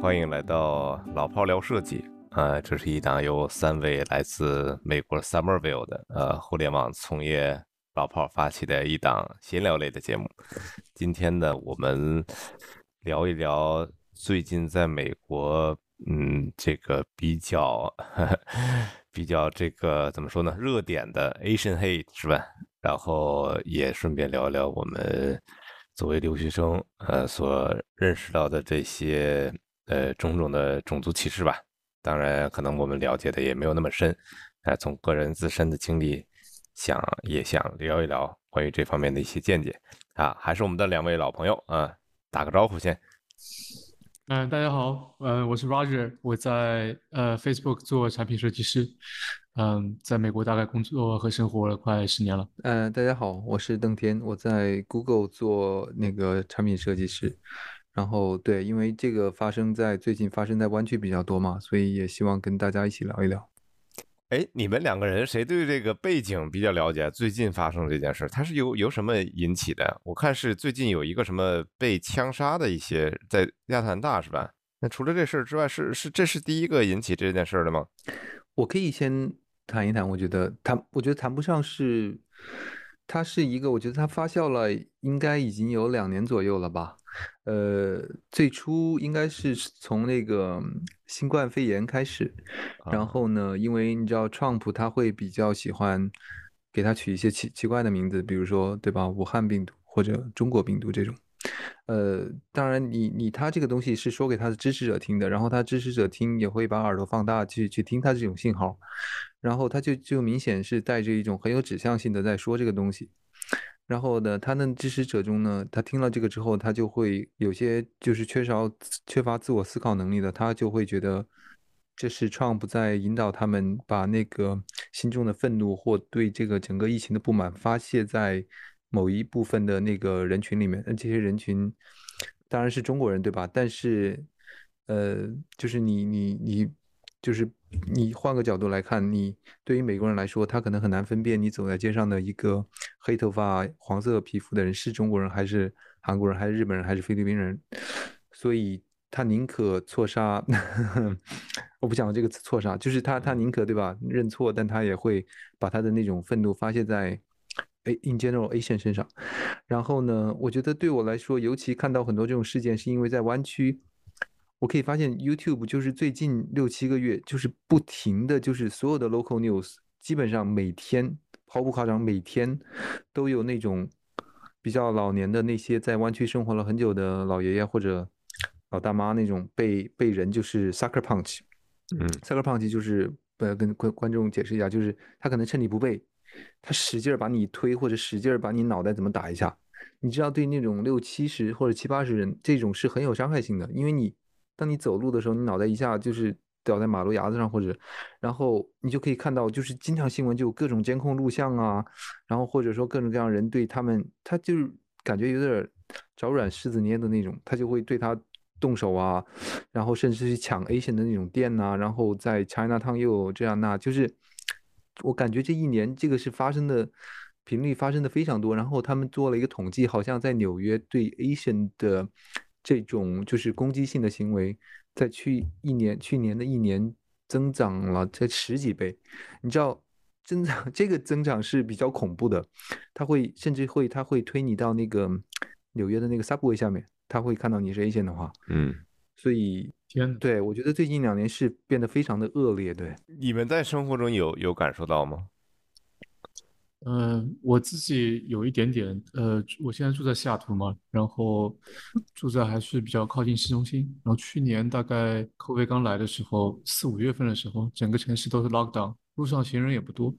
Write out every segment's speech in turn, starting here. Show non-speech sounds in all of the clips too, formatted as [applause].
欢迎来到老炮聊设计。呃，这是一档由三位来自美国 Summerville 的呃互联网从业老炮发起的一档闲聊类的节目。今天呢，我们聊一聊最近在美国，嗯，这个比较 [laughs] 比较这个怎么说呢，热点的 Asian Hate 是吧？然后也顺便聊一聊我们作为留学生呃所认识到的这些呃种种的种族歧视吧。当然，可能我们了解的也没有那么深，哎，从个人自身的经历，想也想聊一聊关于这方面的一些见解啊。还是我们的两位老朋友啊，打个招呼先。嗯，大家好，呃，我是 Roger，我在呃 Facebook 做产品设计师，嗯，在美国大概工作和生活了快十年了。嗯，大家好，我是邓天，我在 Google 做那个产品设计师。然后对，因为这个发生在最近发生在湾区比较多嘛，所以也希望跟大家一起聊一聊。哎，你们两个人谁对这个背景比较了解？最近发生这件事，它是由由什么引起的？我看是最近有一个什么被枪杀的一些在亚特兰大是吧？那除了这事儿之外，是是这是第一个引起这件事的吗？我可以先谈一谈，我觉得谈，我觉得谈不上是，它是一个，我觉得它发酵了，应该已经有两年左右了吧。呃，最初应该是从那个新冠肺炎开始，然后呢，因为你知道，Trump 他会比较喜欢给他取一些奇奇怪的名字，比如说，对吧？武汉病毒或者中国病毒这种。呃，当然，你你他这个东西是说给他的支持者听的，然后他支持者听也会把耳朵放大去去听他这种信号，然后他就就明显是带着一种很有指向性的在说这个东西。然后呢，他的支持者中呢，他听了这个之后，他就会有些就是缺少缺乏自我思考能力的，他就会觉得这是 Trump 在引导他们把那个心中的愤怒或对这个整个疫情的不满发泄在某一部分的那个人群里面。那这些人群当然是中国人，对吧？但是，呃，就是你你你。就是你换个角度来看，你对于美国人来说，他可能很难分辨你走在街上的一个黑头发、黄色皮肤的人是中国人还是韩国人还是日本人还是菲律宾人，所以他宁可错杀。[laughs] 我不讲这个词错杀，就是他他宁可对吧认错，但他也会把他的那种愤怒发泄在 A in general Asian 身上。然后呢，我觉得对我来说，尤其看到很多这种事件，是因为在湾区。我可以发现，YouTube 就是最近六七个月，就是不停的就是所有的 local news，基本上每天毫不夸张，每天都有那种比较老年的那些在湾区生活了很久的老爷爷或者老大妈那种被被人就是 sucker punch，嗯，sucker punch 就是呃跟观观众解释一下，就是他可能趁你不备，他使劲把你推或者使劲把你脑袋怎么打一下，你知道对那种六七十或者七八十人这种是很有伤害性的，因为你。当你走路的时候，你脑袋一下就是掉在马路牙子上，或者，然后你就可以看到，就是经常新闻就有各种监控录像啊，然后或者说各种各样人对他们，他就是感觉有点找软柿子捏的那种，他就会对他动手啊，然后甚至去抢 Asian 的那种店呐，然后在 China Town 又这样那，就是我感觉这一年这个是发生的频率发生的非常多，然后他们做了一个统计，好像在纽约对 Asian 的。这种就是攻击性的行为，在去一年去年的一年增长了这十几倍，你知道增长这个增长是比较恐怖的，他会甚至会他会推你到那个纽约的那个 subway 下面，他会看到你是 A 线的话，嗯，所以天，对我觉得最近两年是变得非常的恶劣，对，你们在生活中有有感受到吗？嗯，我自己有一点点，呃，我现在住在西雅图嘛，然后住在还是比较靠近市中心。然后去年大概 COVID 刚来的时候，四五月份的时候，整个城市都是 lockdown，路上行人也不多。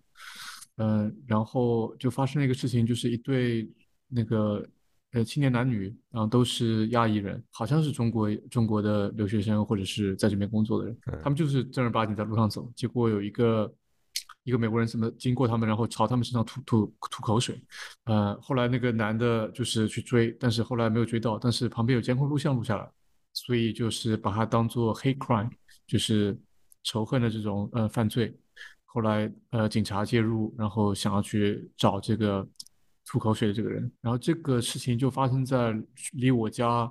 嗯，然后就发生了一个事情，就是一对那个呃青年男女，然后都是亚裔人，好像是中国中国的留学生或者是在这边工作的人，他们就是正儿八经在路上走，结果有一个。一个美国人怎么经过他们，然后朝他们身上吐吐吐口水，呃，后来那个男的就是去追，但是后来没有追到，但是旁边有监控录像录下来，所以就是把他当做 hate crime，就是仇恨的这种呃犯罪。后来呃警察介入，然后想要去找这个吐口水的这个人。然后这个事情就发生在离我家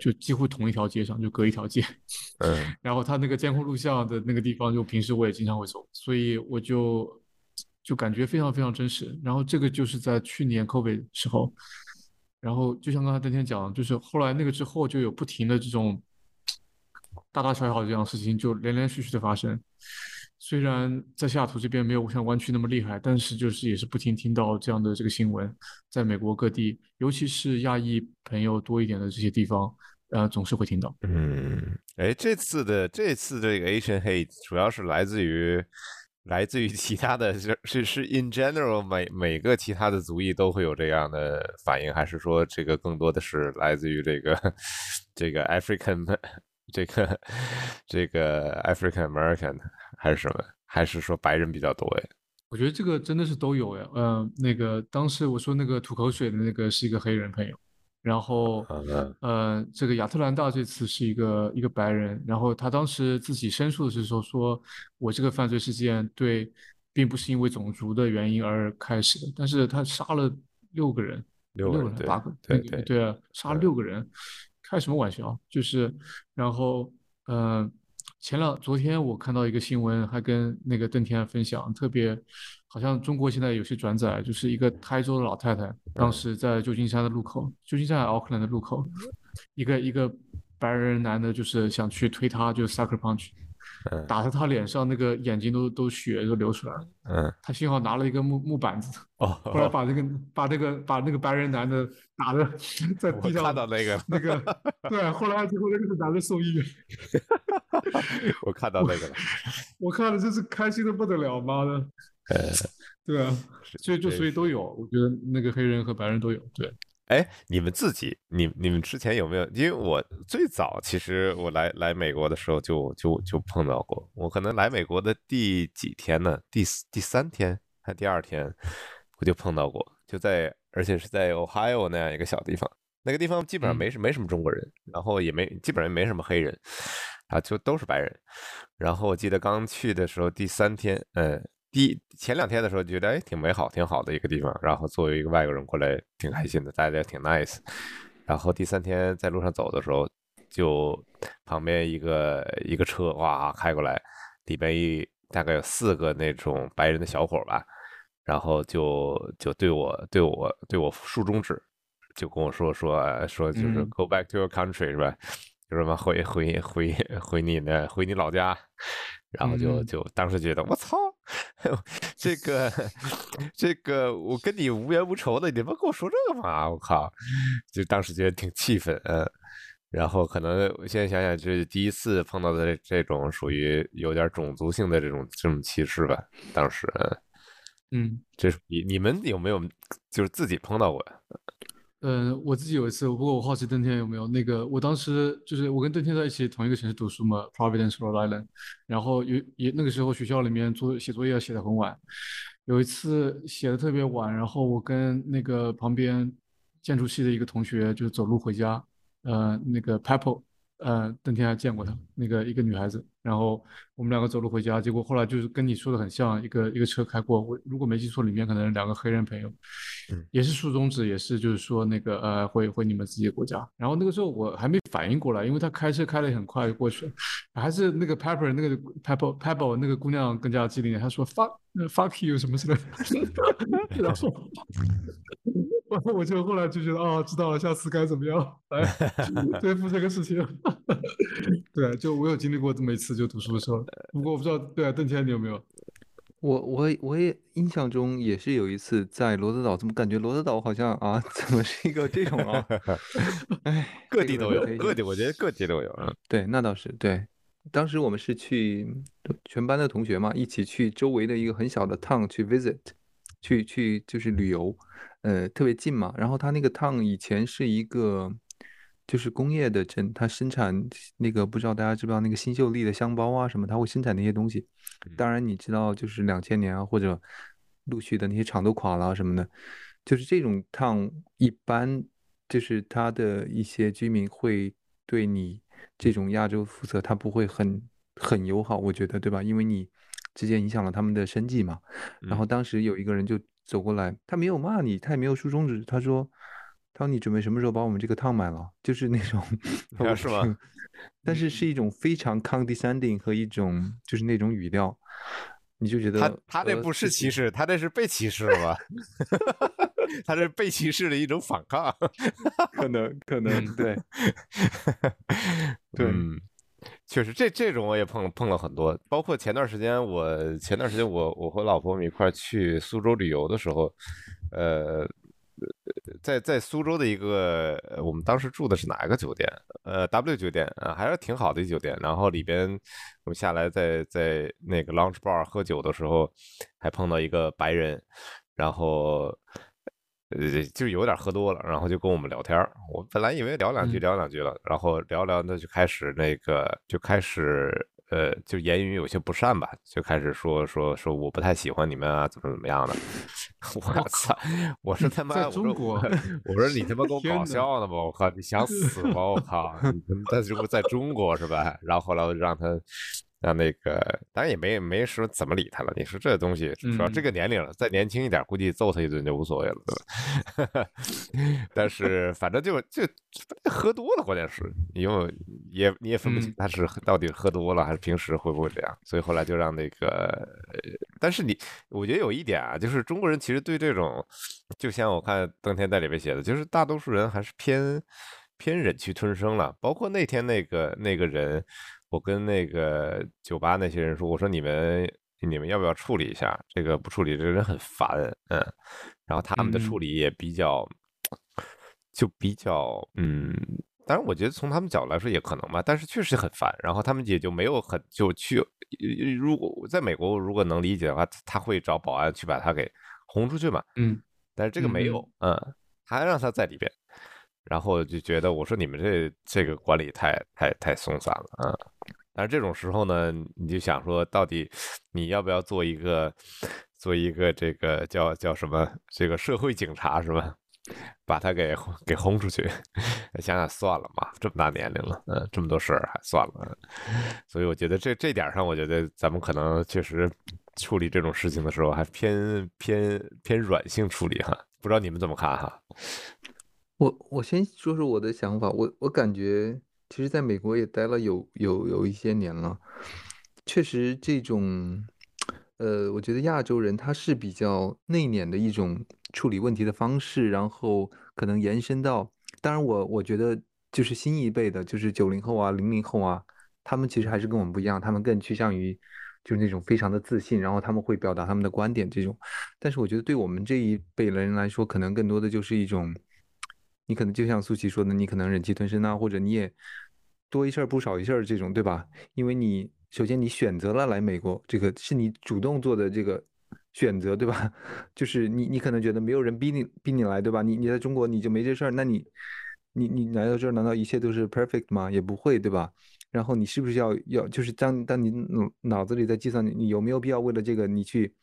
就几乎同一条街上，就隔一条街。嗯 [laughs] 然后他那个监控录像的那个地方，就平时我也经常会走，所以我就就感觉非常非常真实。然后这个就是在去年 COVID 时候，然后就像刚才邓天讲，就是后来那个之后就有不停的这种大大小小的这样的事情，就连连续续的发生。虽然在西雅图这边没有像湾区那么厉害，但是就是也是不停听到这样的这个新闻，在美国各地，尤其是亚裔朋友多一点的这些地方，呃，总是会听到。嗯，哎，这次的这次这个 Asian hate 主要是来自于来自于其他的，是是是 in general 每每个其他的族裔都会有这样的反应，还是说这个更多的是来自于这个这个 African 这个这个 African American 还是什么？还是说白人比较多呀？我觉得这个真的是都有呀，嗯、那个当时我说那个吐口水的那个是一个黑人朋友，然后嗯呃，这个亚特兰大这次是一个一个白人，然后他当时自己申诉的时候，说我这个犯罪事件对，并不是因为种族的原因而开始的，但是他杀了六个人，六个人对对啊，杀了六个人，开什么玩笑？就是，然后呃，前两昨天我看到一个新闻，还跟那个邓天分享，特别好像中国现在有些转载，就是一个台州的老太太，当时在旧金山的路口，旧金山还奥克兰的路口，一个一个白人男的，就是想去推她，就是 sucker punch，嗯。打在他脸上，那个眼睛都都血都流出来了，嗯。他幸好拿了一个木木板子，哦，[laughs] 后来把那个把那个把那个白人男的打的在 [laughs] 我地上，看到那个那个对，后来最后那个男的送医院，[laughs] 我看到那个了，我看了真是开心的不得了，妈的，呃，对啊，所以就所以都有，我觉得那个黑人和白人都有，对，哎，你们自己，你你们之前有没有？因为我最早其实我来来美国的时候就就就碰到过，我可能来美国的第几天呢？第第三天还第二天，我就碰到过，就在而且是在 Ohio 那样一个小地方，那个地方基本上没什没什么中国人，然后也没基本上没什么黑人，啊，就都是白人。然后我记得刚去的时候，第三天，呃，第前两天的时候觉得哎挺美好、挺好的一个地方，然后作为一个外国人过来挺开心的，大家也挺 nice。然后第三天在路上走的时候，就旁边一个一个车哇开过来，里边一大概有四个那种白人的小伙吧，然后就就对我对我对我竖中指，就跟我说说呃说就是嗯 go back to your country 是吧？就什么回回回回你那回你老家，然后就嗯就当时觉得我操，[laughs] 这个这个我跟你无冤无仇的，你们跟我说这个嘛？我靠，就当时觉得挺气愤，嗯。然后可能我现在想想，这是第一次碰到的这这种属于有点种族性的这种这种歧视吧。当时，嗯，嗯。这是你你们有没有就是自己碰到过呀？嗯，我自己有一次，不过我好奇邓天有没有那个，我当时就是我跟邓天在一起同一个城市读书嘛，Providence Rhode Island，然后有也那个时候学校里面做写作业写的很晚，有一次写的特别晚，然后我跟那个旁边建筑系的一个同学就走路回家，呃，那个 Pepple，呃，邓天还见过她，那个一个女孩子，然后我们两个走路回家，结果后来就是跟你说的很像，一个一个车开过，我如果没记错，里面可能两个黑人朋友，嗯。也是竖中指，也是就是说那个呃回回你们自己的国家，然后那个时候我还没反应过来，因为他开车开得很快就过去了，还是那个 Pepper 那个 Pepper Pepper 那个姑娘更加机灵点，她说 fuck 呃 fuck you 什么之类的，[laughs] 然后然后我就后来就觉得哦知道了，下次该怎么样来 [laughs] 对付这个事情。[laughs] 对，就我有经历过这么一次，就读书的时候。不过我不知道，对啊，邓天你有没有？我我我也印象中也是有一次在罗德岛，怎么感觉罗德岛好像啊，怎么是一个这种啊？[laughs] 哎，这各地都有各地我觉得各地都有。嗯对，那倒是对。当时我们是去全班的同学嘛，一起去周围的一个很小的 town 去 visit，去去就是旅游，呃，特别近嘛。然后它那个 town 以前是一个就是工业的镇，它生产那个不知道大家知不知道那个新秀丽的香包啊什么，它会生产那些东西。当然你知道，就是两千年啊或者陆续的那些厂都垮了啊什么的，就是这种 town 一般就是它的一些居民会对你这种亚洲肤色，他不会很很友好，我觉得对吧？因为你直接影响了他们的生计嘛。然后当时有一个人就走过来，他没有骂你，他也没有竖中指，他说：“他说你准备什么时候把我们这个烫买了？”就是那种，[laughs] 是吗？[laughs] 但是是一种非常 condescending 和一种就是那种语调，你就觉得他他这不是歧视，他这是被歧视了吧？[laughs] 他这被歧视的一种反抗，可能可能对对。确实，这这种我也碰碰了很多，包括前段时间我前段时间我我和老婆我们一块去苏州旅游的时候，呃，在在苏州的一个我们当时住的是哪一个酒店？呃，W 酒店啊，还是挺好的一酒店。然后里边我们下来在在那个 lounge bar 喝酒的时候，还碰到一个白人，然后。呃，就是有点喝多了，然后就跟我们聊天我本来以为聊两句聊两句了，然后聊聊那就开始那个就开始呃，就言语有些不善吧，就开始说说说我不太喜欢你们啊，怎么怎么样的。[laughs] 我操！我说他 [laughs] 妈，在中国，我说你他妈给我 [laughs] 搞笑呢吧？我靠，你想死吗？我靠！在中国，在中国是吧？然后后来我就让他。让那个，当然也没没说怎么理他了。你说这东西，主要这个年龄了，再年轻一点，估计揍他一顿就无所谓了，对吧？[laughs] 但是反正就就喝多了，关键是，你又也你也分不清他是到底喝多了还是平时会不会这样。所以后来就让那个，但是你，我觉得有一点啊，就是中国人其实对这种，就像我看登天在里面写的，就是大多数人还是偏偏忍气吞声了。包括那天那个那个人。我跟那个酒吧那些人说，我说你们你们要不要处理一下这个？不处理这个人很烦，嗯。然后他们的处理也比较，就比较，嗯。当然，我觉得从他们角度来说也可能吧，但是确实很烦。然后他们也就没有很就去，如果在美国如果能理解的话，他会找保安去把他给轰出去嘛，嗯。但是这个没有，嗯，还让他在里边。然后就觉得，我说你们这这个管理太太太松散了啊！但是这种时候呢，你就想说，到底你要不要做一个做一个这个叫叫什么这个社会警察是吧？把他给给轰出去？[laughs] 想想算了嘛，这么大年龄了，嗯，这么多事儿还算了。所以我觉得这这点上，我觉得咱们可能确实处理这种事情的时候，还偏偏偏软性处理哈。不知道你们怎么看哈？我我先说说我的想法，我我感觉，其实在美国也待了有有有一些年了，确实这种，呃，我觉得亚洲人他是比较内敛的一种处理问题的方式，然后可能延伸到，当然我我觉得就是新一辈的，就是九零后啊、零零后啊，他们其实还是跟我们不一样，他们更趋向于就是那种非常的自信，然后他们会表达他们的观点这种，但是我觉得对我们这一辈人来说，可能更多的就是一种。你可能就像苏琪说的，你可能忍气吞声啊，或者你也多一事不少一事这种，对吧？因为你首先你选择了来美国，这个是你主动做的这个选择，对吧？[laughs] 就是你你可能觉得没有人逼你逼你来，对吧？你你在中国你就没这事儿，那你你你来到这儿难道一切都是 perfect 吗？也不会，对吧？然后你是不是要要就是当当你脑子里在计算你有没有必要为了这个你去。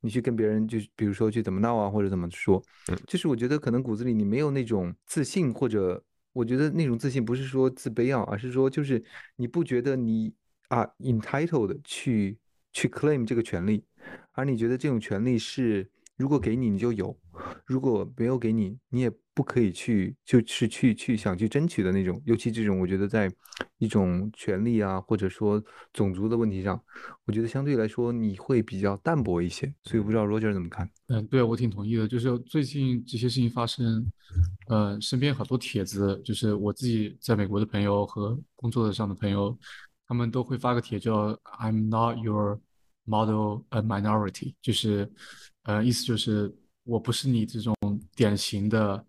你去跟别人就比如说去怎么闹啊，或者怎么说，就是我觉得可能骨子里你没有那种自信，或者我觉得那种自信不是说自卑啊，而是说就是你不觉得你啊 entitled 去去 claim 这个权利，而你觉得这种权利是如果给你你就有，如果没有给你你也。不可以去，就是去去想去争取的那种，尤其这种，我觉得在一种权利啊，或者说种族的问题上，我觉得相对来说你会比较淡薄一些。所以不知道 Roger 怎么看？嗯，对我挺同意的。就是最近这些事情发生，呃，身边很多帖子，就是我自己在美国的朋友和工作上的朋友，他们都会发个帖叫 "I'm not your model a minority"，就是，呃，意思就是我不是你这种典型的。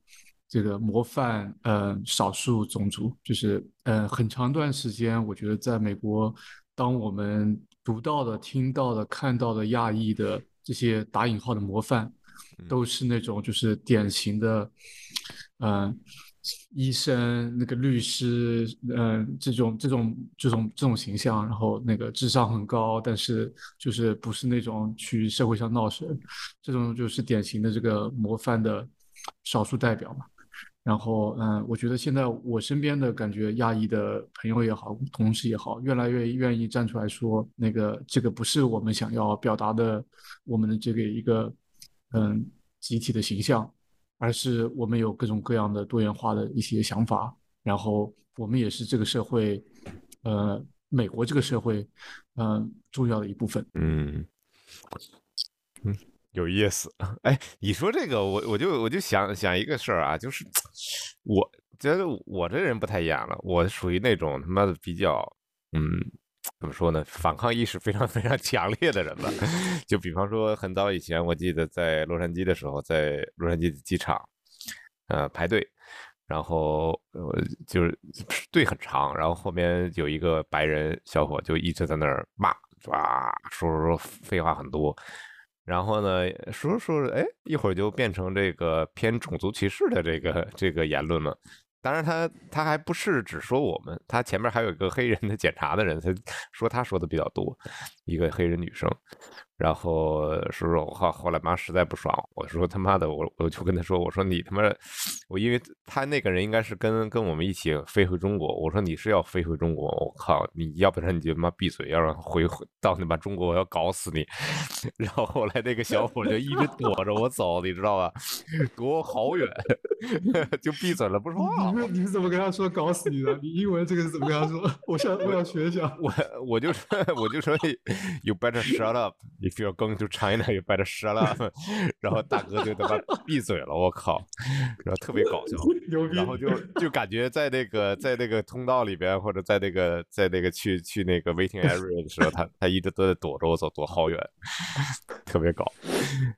这个模范，呃，少数种族，就是，呃，很长一段时间，我觉得在美国，当我们读到的、听到的、看到的亚裔的这些打引号的模范，都是那种就是典型的，嗯，医生、那个律师，嗯，这种这种这种这种形象，然后那个智商很高，但是就是不是那种去社会上闹事，这种就是典型的这个模范的少数代表嘛。然后，嗯，我觉得现在我身边的感觉，亚裔的朋友也好，同事也好，越来越愿意站出来说，那个这个不是我们想要表达的，我们的这个一个，嗯，集体的形象，而是我们有各种各样的多元化的一些想法，然后我们也是这个社会，呃，美国这个社会，嗯、重要的一部分。嗯嗯，有意思。[laughs] 哎，你说这个，我我就我就想想一个事儿啊，就是我觉得我这人不太一样了，我属于那种他妈的比较，嗯，怎么说呢，反抗意识非常非常强烈的人吧。就比方说，很早以前，我记得在洛杉矶的时候，在洛杉矶的机场，呃，排队。然后呃，就是队很长，然后后面有一个白人小伙就一直在那儿骂，哇，说说说废话很多，然后呢，说着说，哎，一会儿就变成这个偏种族歧视的这个这个言论了。当然他，他还不是只说我们，他前面还有一个黑人的检查的人，他说他说的比较多，一个黑人女生。然后说说后后来妈实在不爽，我说他妈的，我我就跟他说，我说你他妈，我因为他那个人应该是跟跟我们一起飞回中国，我说你是要飞回中国，我靠，你要不然你就他妈闭嘴，要让回回到你妈中国，我要搞死你。[laughs] 然后后来那个小伙就一直躲着我走，你知道吧？躲我好远，[laughs] 就闭嘴了，不说话。你们你是怎么跟他说搞死你的？你英文这个是怎么跟他说？我想我想学一下。我我就说我就说 you better shut up if you're going to China you better shut up，[laughs] 然后大哥就他妈闭嘴了，我靠，然后特别搞笑！[laughs] 然后就就感觉在那个在那个通道里边或者在那个在那个去去那个 waiting area 的时候，他他一直都在躲着我走，躲好远，[laughs] 特别搞。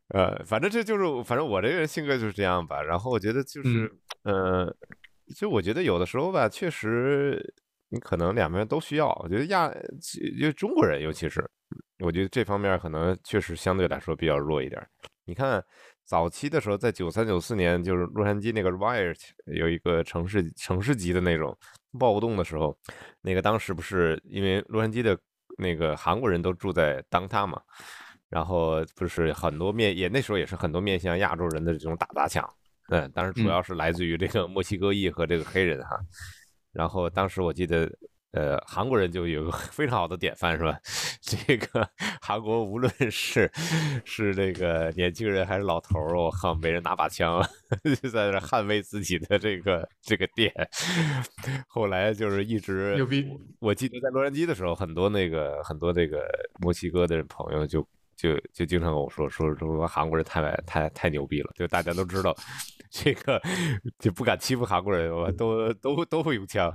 呃，反正这就是反正我这个人性格就是这样吧。然后我觉得就是呃，就我觉得有的时候吧，确实。你可能两边都需要，我觉得亚就中国人，尤其是我觉得这方面可能确实相对来说比较弱一点。你看早期的时候，在九三九四年，就是洛杉矶那个 riot 有一个城市城市级的那种暴动的时候，那个当时不是因为洛杉矶的那个韩国人都住在当他嘛，然后不是很多面也那时候也是很多面向亚洲人的这种打砸抢，嗯，当然主要是来自于这个墨西哥裔和这个黑人哈。然后当时我记得，呃，韩国人就有个 [laughs] 非常好的典范，是吧？[laughs] 这个韩国无论是是这个年轻人还是老头儿，我靠，每人拿把枪 [laughs] 就在那捍卫自己的这个这个店。后来就是一直牛逼。我记得在洛杉矶的时候，很多那个很多这个墨西哥的朋友就就就经常跟我说说说韩国人太太太牛逼了，就大家都知道。这个就不敢欺负韩国人，我都都都会用枪，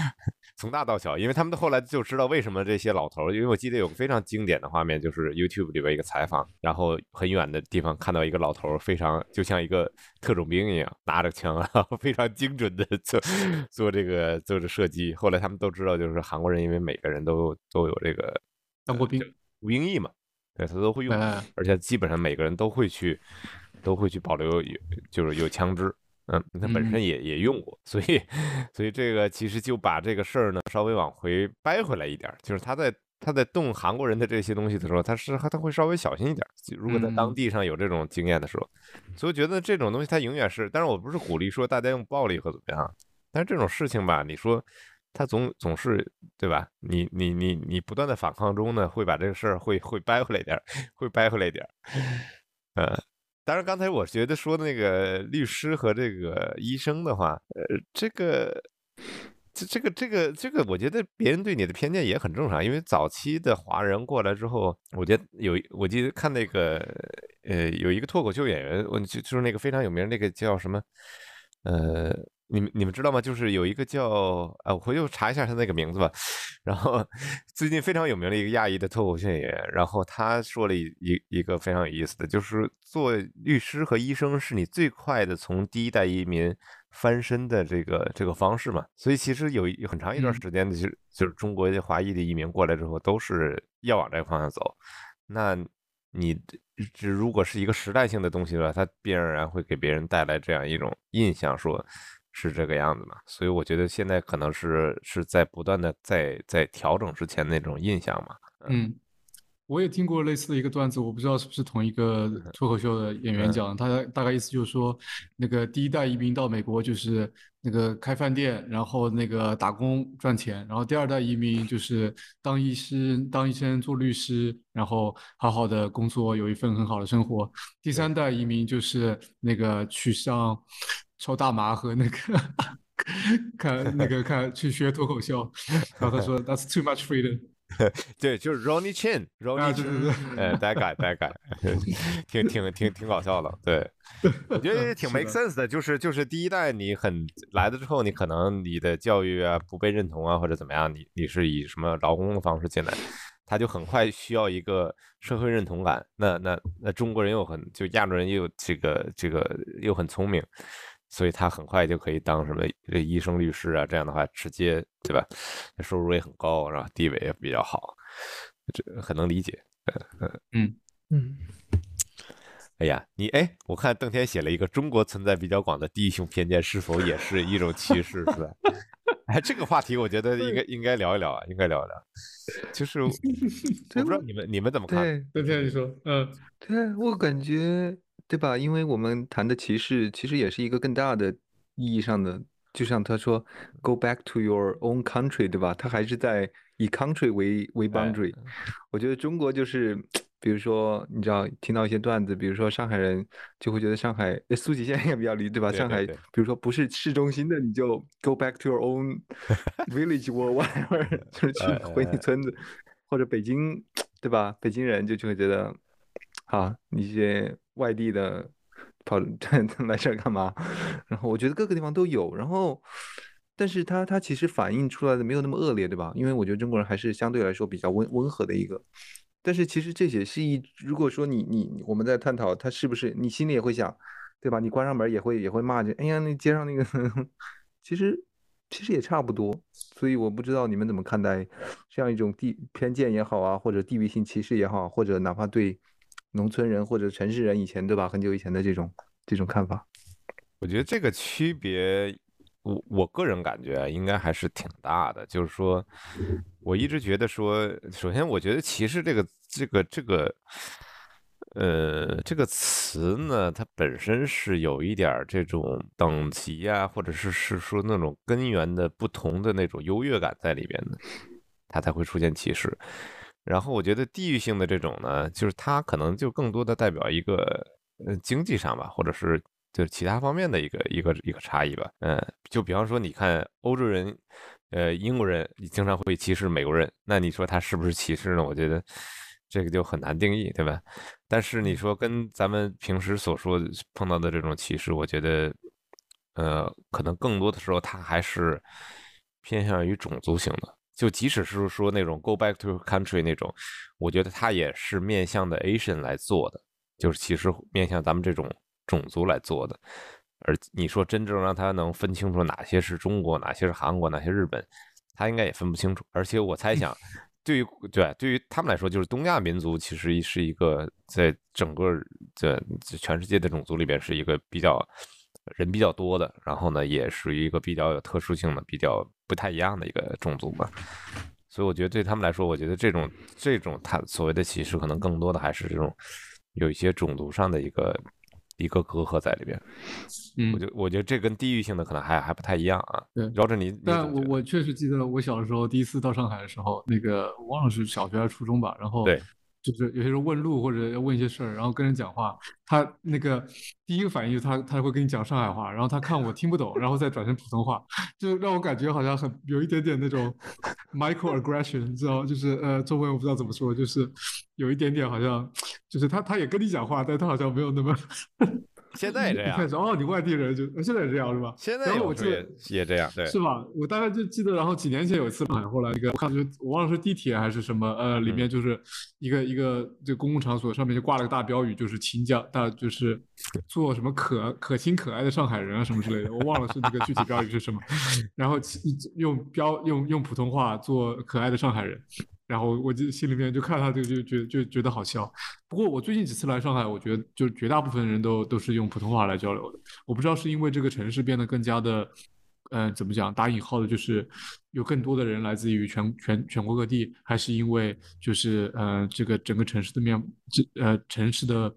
[laughs] 从大到小，因为他们后来就知道为什么这些老头儿。因为我记得有个非常经典的画面，就是 YouTube 里边一个采访，然后很远的地方看到一个老头儿，非常就像一个特种兵一样，拿着枪，然后非常精准的做做这个做着射击。后来他们都知道，就是韩国人，因为每个人都都有这个当过兵，服兵役嘛，对他都会用，而且基本上每个人都会去。都会去保留有，就是有枪支，嗯，他本身也也用过，所以，[laughs] 所以这个其实就把这个事儿呢稍微往回掰回来一点，就是他在他在动韩国人的这些东西的时候，他是他会稍微小心一点。如果在当地上有这种经验的时候，所以觉得这种东西他永远是，但是我不是鼓励说大家用暴力或怎么样，但是这种事情吧，你说他总总是对吧？你你你你不断的反抗中呢，会把这个事儿会会掰回来点儿，会掰回来 [laughs] 点儿，呃。当然，刚才我觉得说那个律师和这个医生的话，呃，这个，这这个这个这个，我觉得别人对你的偏见也很正常。因为早期的华人过来之后，我觉得有，我记得看那个，呃，有一个脱口秀演员，我就就是那个非常有名，那个叫什么，呃。你们你们知道吗？就是有一个叫啊，我回去查一下他那个名字吧。[laughs] 然后最近非常有名的一个亚裔的脱口秀演员，然后他说了一一一个非常有意思的，就是做律师和医生是你最快的从第一代移民翻身的这个这个方式嘛。所以其实有很长一段时间的，就就是中国的华裔的移民过来之后，都是要往这个方向走。那你这如果是一个时代性的东西的话，它必然然会给别人带来这样一种印象，说。是这个样子嘛？所以我觉得现在可能是是在不断的在在调整之前那种印象嘛。嗯，我也听过类似的一个段子，我不知道是不是同一个脱口秀的演员讲，他大概意思就是说，那个第一代移民到美国就是那个开饭店，然后那个打工赚钱，然后第二代移民就是当医师、当医生、做律师，然后好好的工作，有一份很好的生活。第三代移民就是那个去上抽大麻和那个 [laughs] 看那个看去学脱口秀，然后他说 [laughs] That's too much freedom。[laughs] 对，就是 Ronnie Chin，Ronnie Chin，哎，that guy，that guy，挺挺挺挺搞笑的。对，[laughs] 我觉得挺 make sense 的。就是就是第一代你很来了之后，你可能你的教育啊不被认同啊或者怎么样，你你是以什么劳工的方式进来，他就很快需要一个社会认同感。那那那中国人又很就亚洲人又这个这个又很聪明。所以他很快就可以当什么医生、律师啊，这样的话直接对吧？收入也很高，然后地位也比较好，这很能理解。嗯嗯。哎呀，你哎，我看邓天写了一个“中国存在比较广的地域性偏见，是否也是一种歧视？”是吧？[laughs] 哎，这个话题我觉得应该应该聊一聊啊，应该聊一聊。就 [laughs] 是我不知道你们你们怎么看？邓天你说，嗯，对我感觉。对吧？因为我们谈的歧视，其实也是一个更大的意义上的，就像他说，“Go back to your own country”，对吧？他还是在以 country 为为 boundary。我觉得中国就是，比如说，你知道，听到一些段子，比如说上海人就会觉得上海，苏锦现在也比较离，对吧？上海，比如说不是市中心的，你就 “Go back to your own village” or [laughs] whatever，就是去回你村子，或者北京，对吧？北京人就就会觉得，好，一些。外地的跑来这儿干嘛？[laughs] 然后我觉得各个地方都有，然后，但是他他其实反映出来的没有那么恶劣，对吧？因为我觉得中国人还是相对来说比较温温和的一个。但是其实这也是一，如果说你你我们在探讨他是不是，你心里也会想，对吧？你关上门也会也会骂，就哎呀，那街上那个，[laughs] 其实其实也差不多。所以我不知道你们怎么看待这样一种地偏见也好啊，或者地域性歧视也好，或者哪怕对。农村人或者城市人以前对吧？很久以前的这种这种看法，我觉得这个区别，我我个人感觉应该还是挺大的。就是说，我一直觉得说，首先我觉得歧视这个这个这个，呃，这个词呢，它本身是有一点这种等级啊，或者是是说那种根源的不同的那种优越感在里边的，它才会出现歧视。然后我觉得地域性的这种呢，就是它可能就更多的代表一个呃经济上吧，或者是就是其他方面的一个一个一个差异吧。嗯，就比方说你看欧洲人，呃英国人你经常会歧视美国人，那你说他是不是歧视呢？我觉得这个就很难定义，对吧？但是你说跟咱们平时所说碰到的这种歧视，我觉得呃可能更多的时候它还是偏向于种族性的。就即使是说那种 go back to country 那种，我觉得他也是面向的 Asian 来做的，就是其实面向咱们这种种族来做的。而你说真正让他能分清楚哪些是中国，哪些是韩国，哪些日本，他应该也分不清楚。而且我猜想，[laughs] 对于对对于他们来说，就是东亚民族其实是一个在整个这全世界的种族里边是一个比较。人比较多的，然后呢，也属于一个比较有特殊性的、比较不太一样的一个种族吧。所以我觉得对他们来说，我觉得这种这种他所谓的歧视，可能更多的还是这种有一些种族上的一个一个隔阂在里边。嗯，我觉我觉得这跟地域性的可能还还不太一样啊。对，饶着你。但我我确实记得我小的时候第一次到上海的时候，那个我忘了是小学还是初中吧，然后对。就是有些时候问路或者要问一些事儿，然后跟人讲话，他那个第一个反应就是他他会跟你讲上海话，然后他看我听不懂，然后再转成普通话，就让我感觉好像很有一点点那种 microaggression，你知道，就是呃中文我不知道怎么说，就是有一点点好像，就是他他也跟你讲话，但他好像没有那么。现在也这样。哦，你外地人就现在也这样是吧？现在我记得也这样，对，是吧？我大概就记得，然后几年前有一次上海，后来一个我看就我忘了是地铁还是什么，呃，里面就是一个一个这公共场所上面就挂了个大标语，就是请讲大就是做什么可可亲可爱的上海人啊什么之类的，我忘了是那个具体标语是什么，[laughs] 然后用标用用普通话做可爱的上海人。然后我就心里面就看他就就觉就觉得好笑。不过我最近几次来上海，我觉得就绝大部分人都都是用普通话来交流的。我不知道是因为这个城市变得更加的呃，怎么讲？打引号的，就是有更多的人来自于全全全国各地，还是因为就是呃，这个整个城市的面，这呃城市的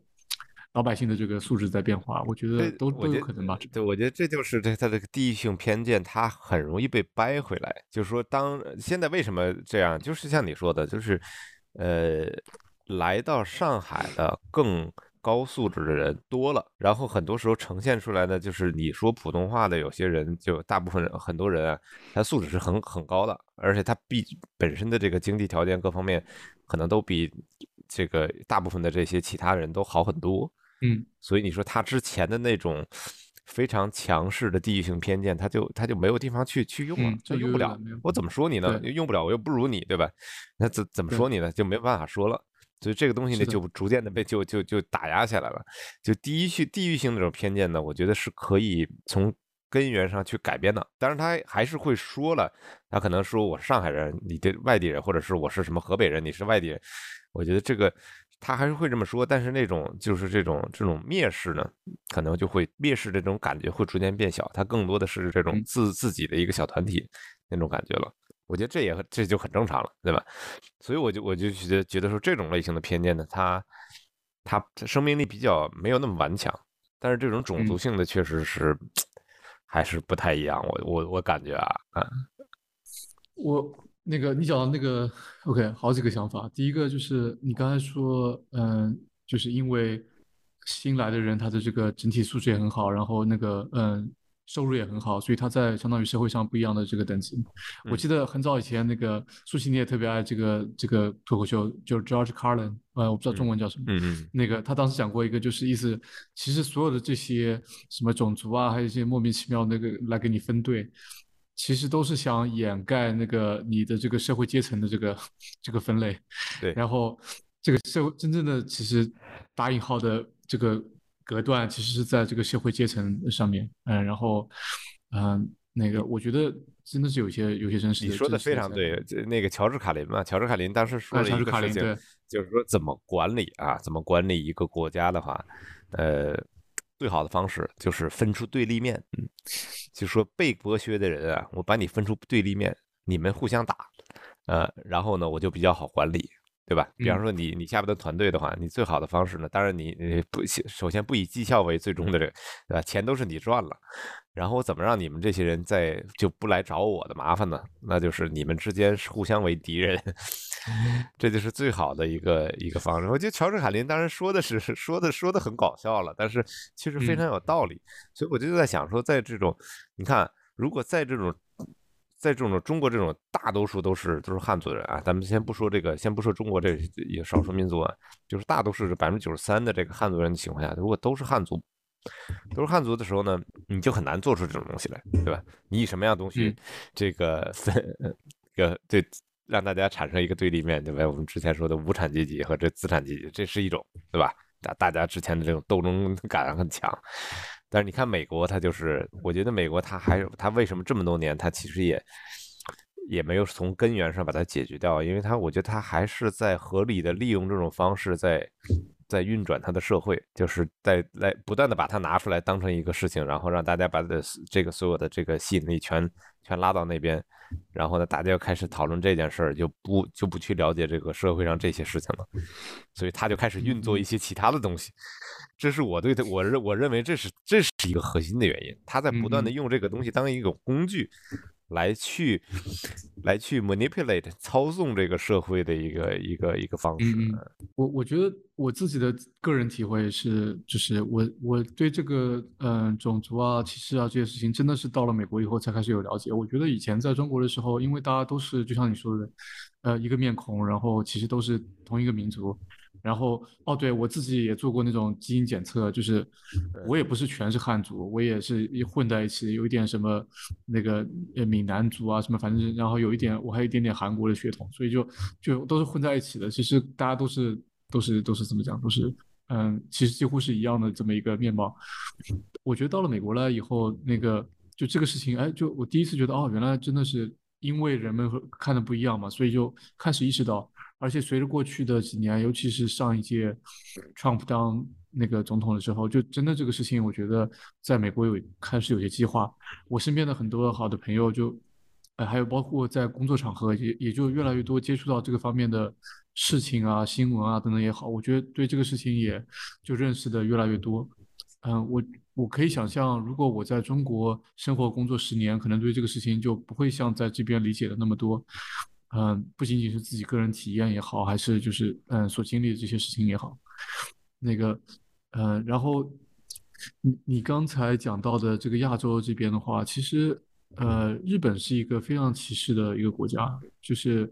老百姓的这个素质在变化？我觉得都都有可能吧。对，我觉得这就是这他这个地域性偏见，他很容易被掰回来。就是说，当现在为什么这样？就是像你说的，就是呃，来到上海的更。高素质的人多了，然后很多时候呈现出来的就是你说普通话的有些人，就大部分人很多人啊，他素质是很很高的，而且他比本身的这个经济条件各方面可能都比这个大部分的这些其他人都好很多。嗯，所以你说他之前的那种非常强势的地域性偏见，他就他就没有地方去去用了，就用不了。我怎么说你呢？用不了，我又不如你，对吧？那怎怎么说你呢？就没有办法说了。所以这个东西呢，就逐渐的被就就就打压下来了。就地域性地域性那种偏见呢，我觉得是可以从根源上去改变的。当然，他还是会说了，他可能说我是上海人，你这外地人，或者是我是什么河北人，你是外地人。我觉得这个他还是会这么说，但是那种就是这种这种蔑视呢，可能就会蔑视这种感觉会逐渐变小，他更多的是这种自自己的一个小团体那种感觉了。我觉得这也这就很正常了，对吧？所以我就我就觉得觉得说这种类型的偏见呢，它它生命力比较没有那么顽强，但是这种种族性的确实是还是不太一样。我我我感觉啊，啊，我那个你讲的那个 OK，好几个想法。第一个就是你刚才说，嗯，就是因为新来的人他的这个整体素质也很好，然后那个嗯。收入也很好，所以他在相当于社会上不一样的这个等级。我记得很早以前，那个苏西你也特别爱这个这个脱口秀，就是 George Carlin，呃，我不知道中文叫什么。嗯嗯。那个他当时讲过一个，就是意思，其实所有的这些什么种族啊，还有一些莫名其妙那个来给你分队，其实都是想掩盖那个你的这个社会阶层的这个 [laughs] 这个分类。对。然后这个社会真正的其实打引号的这个。隔断其实是在这个社会阶层上面，嗯，然后，嗯，那个我觉得真的是有些有些真实。你说的非常对，那个乔治卡林嘛，乔治卡林当时说了一个事情，就是说怎么管理啊，怎么管理一个国家的话，呃，最好的方式就是分出对立面，嗯，就说被剥削的人啊，我把你分出对立面，你们互相打，呃，然后呢，我就比较好管理。对吧？比方说你你下边的团队的话，你最好的方式呢，当然你你不首先不以绩效为最终的这个，对吧？钱都是你赚了，然后我怎么让你们这些人在就不来找我的麻烦呢？那就是你们之间是互相为敌人，[laughs] 这就是最好的一个一个方式。我觉得乔治·卡林当然说的是说的说的很搞笑了，但是其实非常有道理。所以我就在想说，在这种你看，如果在这种。在这种中国这种大多数都是都是汉族人啊，咱们先不说这个，先不说中国这也少数民族啊，就是大多数是百分之九十三的这个汉族人的情况下，如果都是汉族，都是汉族的时候呢，你就很难做出这种东西来，对吧？你以什么样东西这个分个对让大家产生一个对立面，对吧？我们之前说的无产阶级和这资产阶级，这是一种，对吧？大大家之前的这种斗争感很强。但是你看美国，它就是，我觉得美国它还是它为什么这么多年，它其实也也没有从根源上把它解决掉，因为它我觉得它还是在合理的利用这种方式在在运转它的社会，就是在来不断的把它拿出来当成一个事情，然后让大家把的这个所有的这个吸引力全全拉到那边，然后呢，大家又开始讨论这件事儿，就不就不去了解这个社会上这些事情了，所以他就开始运作一些其他的东西。这是我对他，我认我认为这是这是一个核心的原因。他在不断的用这个东西当一个工具，来去来去 manipulate 操纵这个社会的一个一个一个方式。我我觉得我自己的个人体会是，就是我我对这个嗯种族啊歧视啊这些事情，真的是到了美国以后才开始有了解。我觉得以前在中国的时候，因为大家都是就像你说的，呃一个面孔，然后其实都是同一个民族。然后哦，对我自己也做过那种基因检测，就是我也不是全是汉族，我也是一混在一起，有一点什么那个呃闽南族啊什么，反正然后有一点我还有一点点韩国的血统，所以就就都是混在一起的。其实大家都是都是都是怎么讲，都是嗯，其实几乎是一样的这么一个面貌。我觉得到了美国来以后，那个就这个事情，哎，就我第一次觉得哦，原来真的是因为人们和看的不一样嘛，所以就开始意识到。而且随着过去的几年，尤其是上一届 Trump 当那个总统的时候，就真的这个事情，我觉得在美国有开始有些激化。我身边的很多好的朋友就，呃，还有包括在工作场合也也就越来越多接触到这个方面的事情啊、新闻啊等等也好，我觉得对这个事情也就认识的越来越多。嗯，我我可以想象，如果我在中国生活工作十年，可能对这个事情就不会像在这边理解的那么多。嗯，不仅仅是自己个人体验也好，还是就是嗯所经历的这些事情也好，那个，嗯，然后你你刚才讲到的这个亚洲这边的话，其实呃，日本是一个非常歧视的一个国家，就是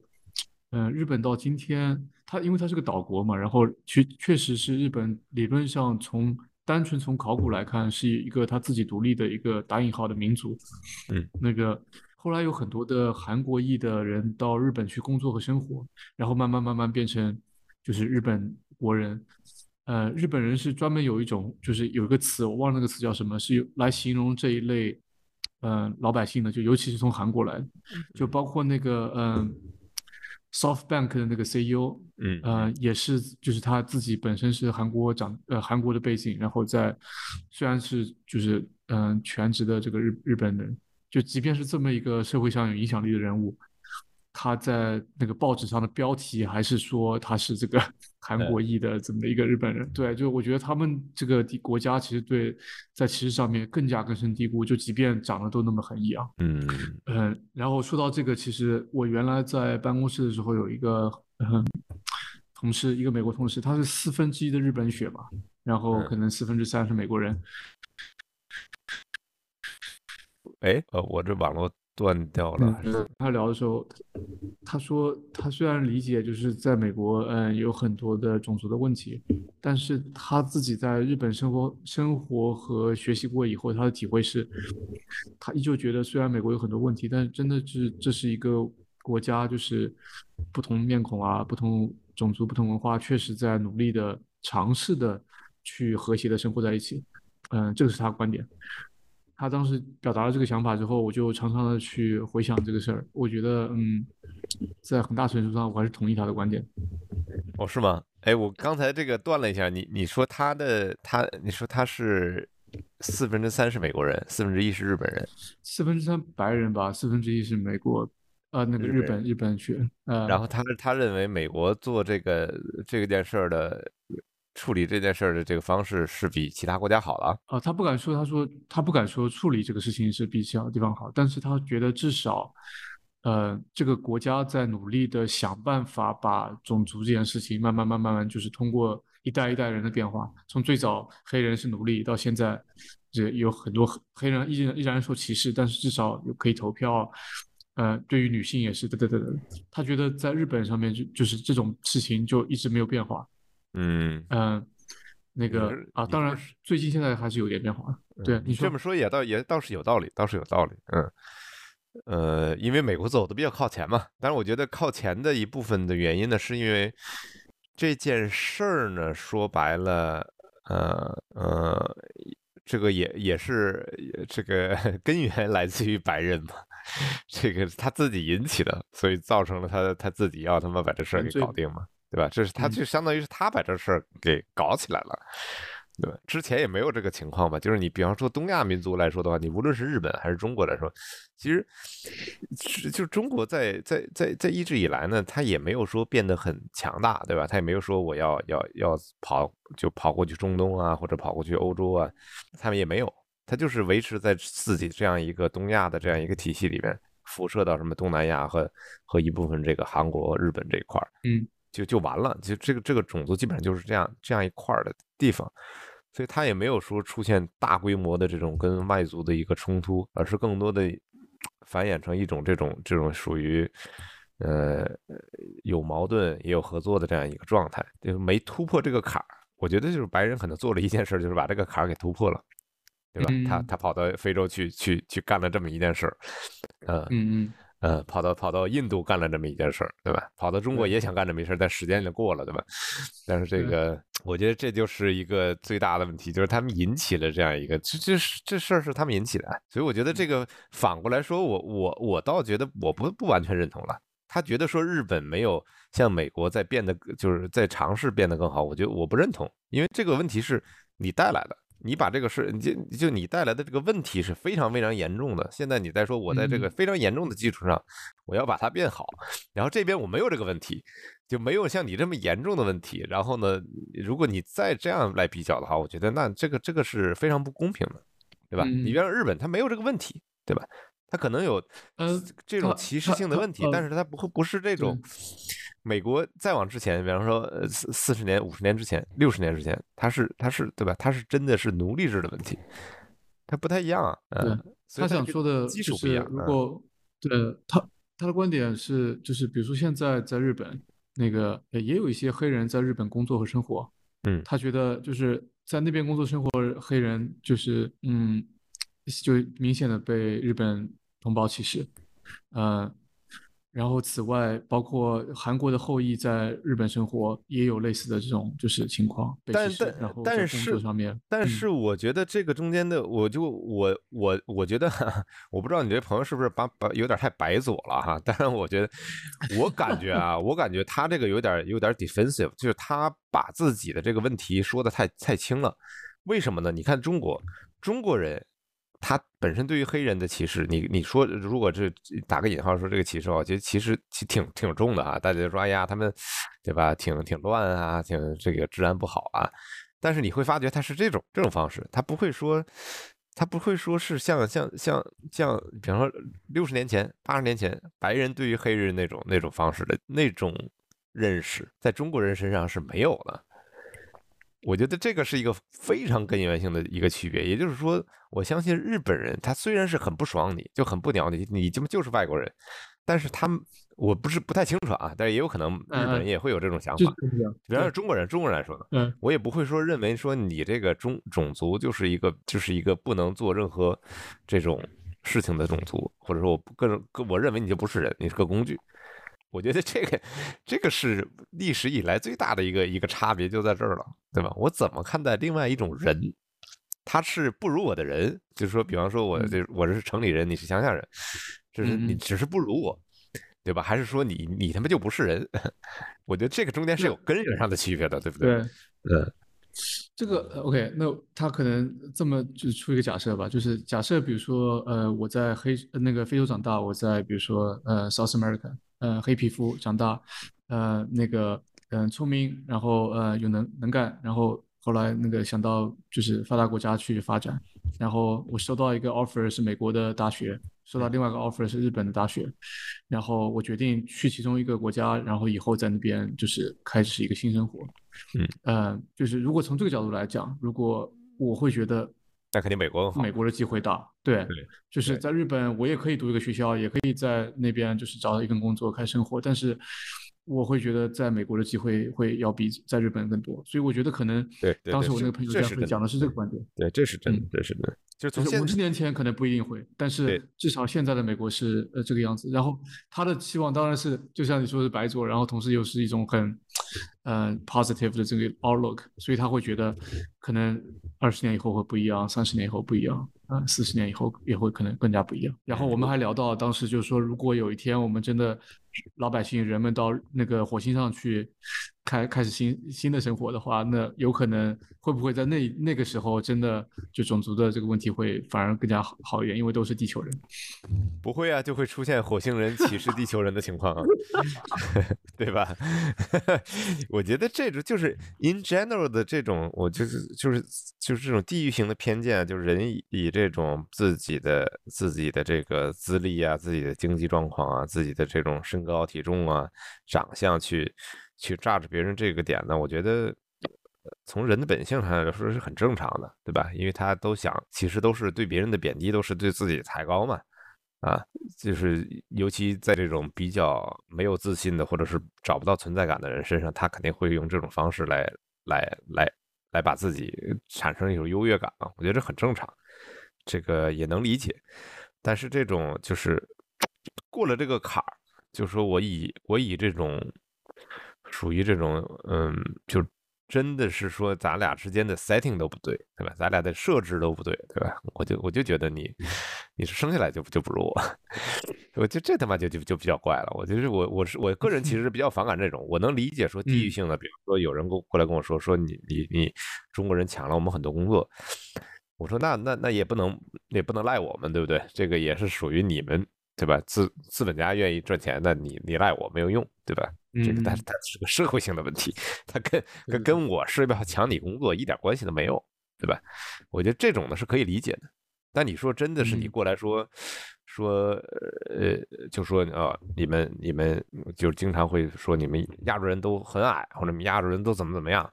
嗯，日本到今天，它因为它是个岛国嘛，然后确确实是日本理论上从单纯从考古来看，是一个他自己独立的一个打引号的民族，嗯，那个。后来有很多的韩国裔的人到日本去工作和生活，然后慢慢慢慢变成就是日本国人。呃，日本人是专门有一种，就是有一个词，我忘了那个词叫什么，是来形容这一类，呃，老百姓的，就尤其是从韩国来的，就包括那个嗯，SoftBank 的那个 CEO，嗯，呃，也是，就是他自己本身是韩国长，呃，韩国的背景，然后在虽然是就是嗯全职的这个日日本人。就即便是这么一个社会上有影响力的人物，他在那个报纸上的标题还是说他是这个 [laughs] 韩国裔的这么一个日本人。对，就我觉得他们这个国家其实对在歧视上面更加根深蒂固。就即便长得都那么很一样，嗯嗯。然后说到这个，其实我原来在办公室的时候有一个嗯同事，一个美国同事，他是四分之一的日本血嘛，然后可能四分之三是美国人。哎，呃，我这网络断掉了。嗯，他聊的时候，他说他虽然理解就是在美国，嗯，有很多的种族的问题，但是他自己在日本生活、生活和学习过以后，他的体会是，他依旧觉得虽然美国有很多问题，但是真的是这是一个国家，就是不同面孔啊、不同种族、不同文化，确实在努力的尝试的去和谐的生活在一起。嗯，这个是他的观点。他当时表达了这个想法之后，我就常常的去回想这个事儿。我觉得，嗯，在很大程度上，我还是同意他的观点。哦，是吗？哎，我刚才这个断了一下，你你说他的他，你说他是四分之三是美国人，四分之一是日本人，四分之三白人吧，四分之一是美国，呃，那个日本日本去。呃，然后他他认为美国做这个这个件事儿的。处理这件事的这个方式是比其他国家好了啊？他不敢说，他说他不敢说处理这个事情是比其他地方好，但是他觉得至少，呃，这个国家在努力的想办法把种族这件事情慢慢慢慢慢就是通过一代一代人的变化，从最早黑人是奴隶到现在，这有很多黑人依然依然受歧视，但是至少有可以投票，呃，对于女性也是，对对对对，他觉得在日本上面就就是这种事情就一直没有变化。嗯嗯，那个啊，当然，最近现在还是有点变化。对你这么说也倒也倒是有道理，倒是有道理。嗯，呃，因为美国走的比较靠前嘛，但是我觉得靠前的一部分的原因呢，是因为这件事儿呢，说白了，呃呃，这个也也是这个 [laughs] 根源来自于白人嘛，这个他自己引起的，所以造成了他他自己要他妈把这事儿给搞定嘛。对吧？这是他，就相当于是他把这事儿给搞起来了，对吧？之前也没有这个情况吧？就是你，比方说东亚民族来说的话，你无论是日本还是中国来说，其实就中国在在在在一直以来呢，他也没有说变得很强大，对吧？他也没有说我要要要跑就跑过去中东啊，或者跑过去欧洲啊，他们也没有，他就是维持在自己这样一个东亚的这样一个体系里面，辐射到什么东南亚和和一部分这个韩国、日本这一块儿，嗯。就就完了，就这个这个种族基本上就是这样这样一块儿的地方，所以他也没有说出现大规模的这种跟外族的一个冲突，而是更多的繁衍成一种这种这种属于呃有矛盾也有合作的这样一个状态，就没突破这个坎儿。我觉得就是白人可能做了一件事，就是把这个坎儿给突破了，对吧？他他跑到非洲去去去干了这么一件事儿，嗯嗯嗯。呃，跑到跑到印度干了这么一件事儿，对吧？跑到中国也想干这么一事儿，但时间就过了，对吧？但是这个，我觉得这就是一个最大的问题，就是他们引起了这样一个，这这这事儿是他们引起的，所以我觉得这个反过来说，我我我倒觉得我不不完全认同了。他觉得说日本没有像美国在变得，就是在尝试变得更好，我觉得我不认同，因为这个问题是你带来的。你把这个事，就就你带来的这个问题是非常非常严重的。现在你再说，我在这个非常严重的基础上，我要把它变好，然后这边我没有这个问题，就没有像你这么严重的问题。然后呢，如果你再这样来比较的话，我觉得那这个这个是非常不公平的，对吧？你比方日本，它没有这个问题，对吧？它可能有呃这种歧视性的问题，但是它不会不是这种。美国再往之前，比方说呃四四十年、五十年之前、六十年之前，它是它是对吧？它是真的是奴隶制的问题，它不太一样啊。对，他想说的基础不一样。如果对他他的观点是，就是比如说现在在日本，那个也有一些黑人在日本工作和生活，嗯，他觉得就是在那边工作生活，黑人就是嗯，就明显的被日本同胞歧视，嗯。然后，此外，包括韩国的后裔在日本生活，也有类似的这种就是情况。但但但是上面，但是我觉得这个中间的，我就我我我觉得，我不知道你这朋友是不是把把有点太白左了哈。[laughs] 但是我觉得，我感觉啊，我感觉他这个有点有点 defensive，就是他把自己的这个问题说的太太轻了。为什么呢？你看中国中国人。他本身对于黑人的歧视，你你说如果是打个引号说这个歧视，我觉得其实挺挺重的啊。大家就说哎呀，他们对吧，挺挺乱啊，挺这个治安不好啊。但是你会发觉他是这种这种方式，他不会说他不会说是像像像像，比方说六十年前、八十年前白人对于黑人那种那种方式的那种认识，在中国人身上是没有的。我觉得这个是一个非常根源性的一个区别，也就是说，我相信日本人他虽然是很不爽你，就很不鸟你，你这么就是外国人，但是他们我不是不太清楚啊，但是也有可能日本人也会有这种想法。比方说中国人，中国人来说呢，我也不会说认为说你这个中种族就是一个就是一个不能做任何这种事情的种族，或者说我不个人我认为你就不是人，你是个工具。我觉得这个，这个是历史以来最大的一个一个差别，就在这儿了，对吧？我怎么看待另外一种人？他是不如我的人，就是说，比方说，我这我这是城里人，你是乡下人，就是你只是不如我，对吧？还是说你你他妈就不是人？[laughs] 我觉得这个中间是有根源上的区别的，对不对？对，嗯，这个 OK，那他可能这么就出一个假设吧，就是假设，比如说，呃，我在黑那个非洲长大，我在比如说呃 South America。呃，黑皮肤长大，呃，那个，嗯，聪明，然后呃，有能能干，然后后来那个想到就是发达国家去发展，然后我收到一个 offer 是美国的大学，收到另外一个 offer 是日本的大学，然后我决定去其中一个国家，然后以后在那边就是开始一个新生活，嗯，呃，就是如果从这个角度来讲，如果我会觉得。那肯定美国美国的机会大，对，就是在日本，我也可以读一个学校，也可以在那边就是找到一份工作开生活，但是我会觉得在美国的机会会要比在日本更多，所以我觉得可能对，当时我那个朋友会讲的是这个观点，对，这是真的，这是真的。就是五十年前可能不一定会，但是至少现在的美国是呃这个样子。然后他的期望当然是就像你说是白左，然后同时又是一种很嗯 positive 的这个 outlook，所以他会觉得可能二十年以后会不一样，三十年以后不一样，啊四十年以后也会可能更加不一样。然后我们还聊到当时就是说，如果有一天我们真的老百姓人们到那个火星上去。开开始新新的生活的话，那有可能会不会在那那个时候真的就种族的这个问题会反而更加好好一点，因为都是地球人。[laughs] 不会啊，就会出现火星人歧视地球人的情况啊，[laughs] 对吧？[laughs] 我觉得这种就是 in general 的这种，我就是就是就是这种地域性的偏见，就是人以这种自己的自己的这个资历啊、自己的经济状况啊、自己的这种身高体重啊、长相去。去榨着别人这个点呢，我觉得从人的本性上来说是很正常的，对吧？因为他都想，其实都是对别人的贬低，都是对自己抬高嘛。啊，就是尤其在这种比较没有自信的，或者是找不到存在感的人身上，他肯定会用这种方式来来来来把自己产生一种优越感啊。我觉得这很正常，这个也能理解。但是这种就是过了这个坎儿，就说我以我以这种。属于这种，嗯，就真的是说咱俩之间的 setting 都不对，对吧？咱俩的设置都不对，对吧？我就我就觉得你你是生下来就就不如我，[laughs] 我就这他妈就就就比较怪了。我就是我我是我个人其实比较反感这种，我能理解说地域性的，比如说有人过过来跟我说说你你你中国人抢了我们很多工作，我说那那那也不能也不能赖我们，对不对？这个也是属于你们。对吧？资资本家愿意赚钱，那你你赖我没有用，对吧？这个但是它是个社会性的问题，它跟跟跟我是不是要抢你工作一点关系都没有，对吧？我觉得这种呢是可以理解的。但你说真的是你过来说说呃，就说啊，你们你们就经常会说你们亚洲人都很矮，或者你们亚洲人都怎么怎么样？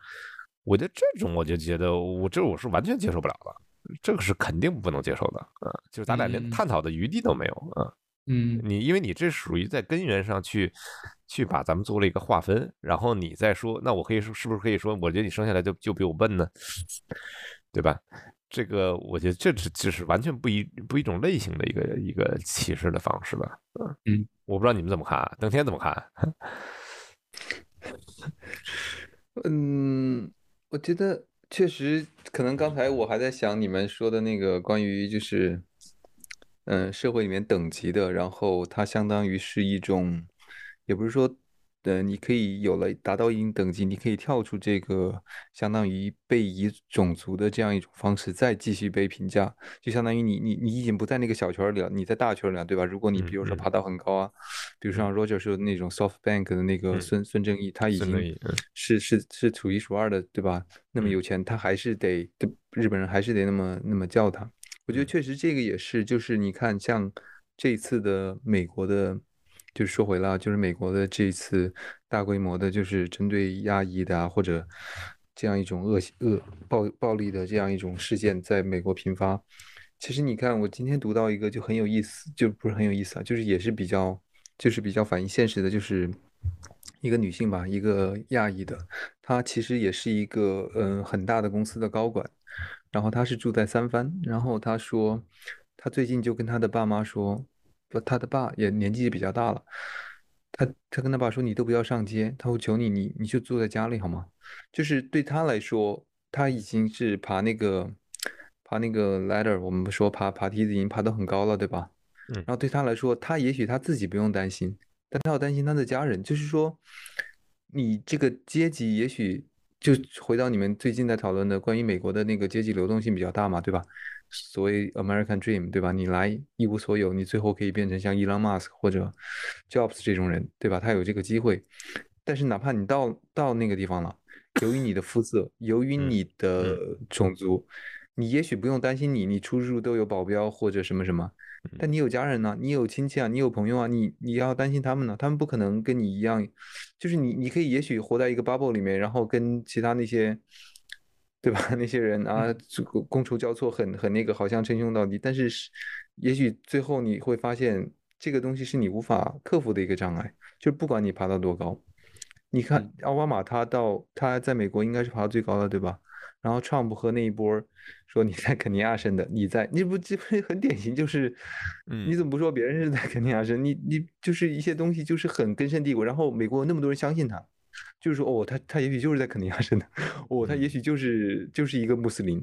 我觉得这种我就觉得我这我是完全接受不了的，这个是肯定不能接受的啊！就是咱俩连探讨的余地都没有啊！嗯，你因为你这属于在根源上去，去把咱们做了一个划分，然后你再说，那我可以说是不是可以说，我觉得你生下来就就比我笨呢，[laughs] 对吧？这个我觉得这是就是完全不一不一种类型的一个一个歧视的方式吧？嗯，我不知道你们怎么看，登天怎么看？[laughs] 嗯，我觉得确实可能刚才我还在想你们说的那个关于就是。嗯，社会里面等级的，然后它相当于是一种，也不是说，呃，你可以有了达到一定等级，你可以跳出这个相当于被移种族的这样一种方式，再继续被评价，就相当于你你你已经不在那个小圈里了，你在大圈里了，对吧？如果你比如说爬到很高啊，比如说像 Roger 说的那种 SoftBank 的那个孙孙正义，他已经是是是数一数二的，对吧？那么有钱，他还是得，日本人还是得那么那么叫他。我觉得确实这个也是，就是你看，像这一次的美国的，就是说回了，就是美国的这一次大规模的，就是针对亚裔的啊，或者这样一种恶恶暴暴力的这样一种事件，在美国频发。其实你看，我今天读到一个就很有意思，就不是很有意思啊，就是也是比较，就是比较反映现实的，就是一个女性吧，一个亚裔的，她其实也是一个嗯很大的公司的高管。然后他是住在三藩，然后他说，他最近就跟他的爸妈说，不，他的爸也年纪也比较大了，他他跟他爸说，你都不要上街，他会求你，你你就坐在家里好吗？就是对他来说，他已经是爬那个爬那个 ladder，我们说爬爬梯子已经爬得很高了，对吧？嗯。然后对他来说，他也许他自己不用担心，但他要担心他的家人，就是说，你这个阶级也许。就回到你们最近在讨论的关于美国的那个阶级流动性比较大嘛，对吧？所谓 American Dream，对吧？你来一无所有，你最后可以变成像 Elon Musk 或者 Jobs 这种人，对吧？他有这个机会。但是哪怕你到到那个地方了，由于你的肤色，由于你的种族，你也许不用担心你，你出入都有保镖或者什么什么。但你有家人呢，你有亲戚啊，你有朋友啊，你你要担心他们呢，他们不可能跟你一样，就是你你可以也许活在一个 bubble 里面，然后跟其他那些，对吧？[laughs] 那些人啊，这个觥筹交错，很很那个，好像称兄道弟，但是也许最后你会发现，这个东西是你无法克服的一个障碍，就是不管你爬到多高，你看奥巴马他到他在美国应该是爬到最高的，对吧？然后 Trump 和那一波说你在肯尼亚生的，你在你不这不很典型？就是，[laughs] 你怎么不说别人是在肯尼亚生？你你就是一些东西就是很根深蒂固。然后美国那么多人相信他，就是说哦，他他也许就是在肯尼亚生的，哦，他也许就是就是一个穆斯林。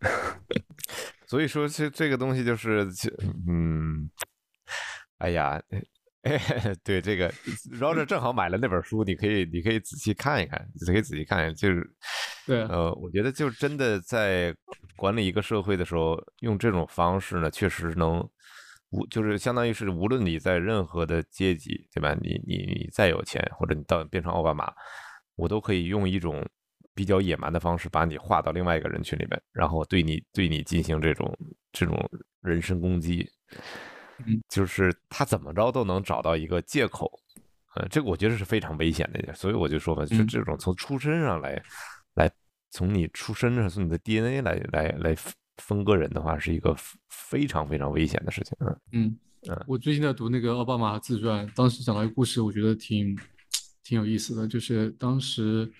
[laughs] 所以说这这个东西就是，嗯，哎呀。对这个，Roger 正好买了那本书，你可以你可以仔细看一看，你可以仔细看，就是，对，呃，我觉得就真的在管理一个社会的时候，用这种方式呢，确实能无就是相当于是无论你在任何的阶级，对吧？你你你再有钱，或者你到变成奥巴马，我都可以用一种比较野蛮的方式把你划到另外一个人群里面，然后对你对你进行这种这种人身攻击。嗯，就是他怎么着都能找到一个借口，呃，这个我觉得是非常危险的一点，所以我就说嘛，就这种从出身上来，来从你出身上从你的 DNA 来来来分割人的话，是一个非常非常危险的事情。嗯嗯，我最近在读那个奥巴马自传，当时讲到一个故事，我觉得挺挺有意思的，就是当时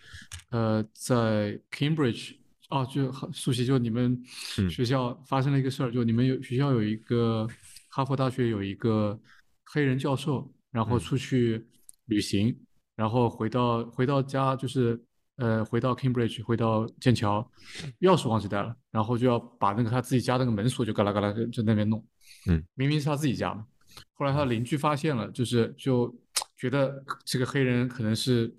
呃在 Cambridge 哦，就苏西，就你们学校发生了一个事儿，就你们有学校有一个。哈佛大学有一个黑人教授，然后出去旅行，然后回到回到家，就是呃回到 Cambridge，回到剑桥，钥匙忘记带了，然后就要把那个他自己家那个门锁就嘎啦嘎啦就就那边弄，嗯，明明是他自己家嘛，后来他的邻居发现了，就是就觉得这个黑人可能是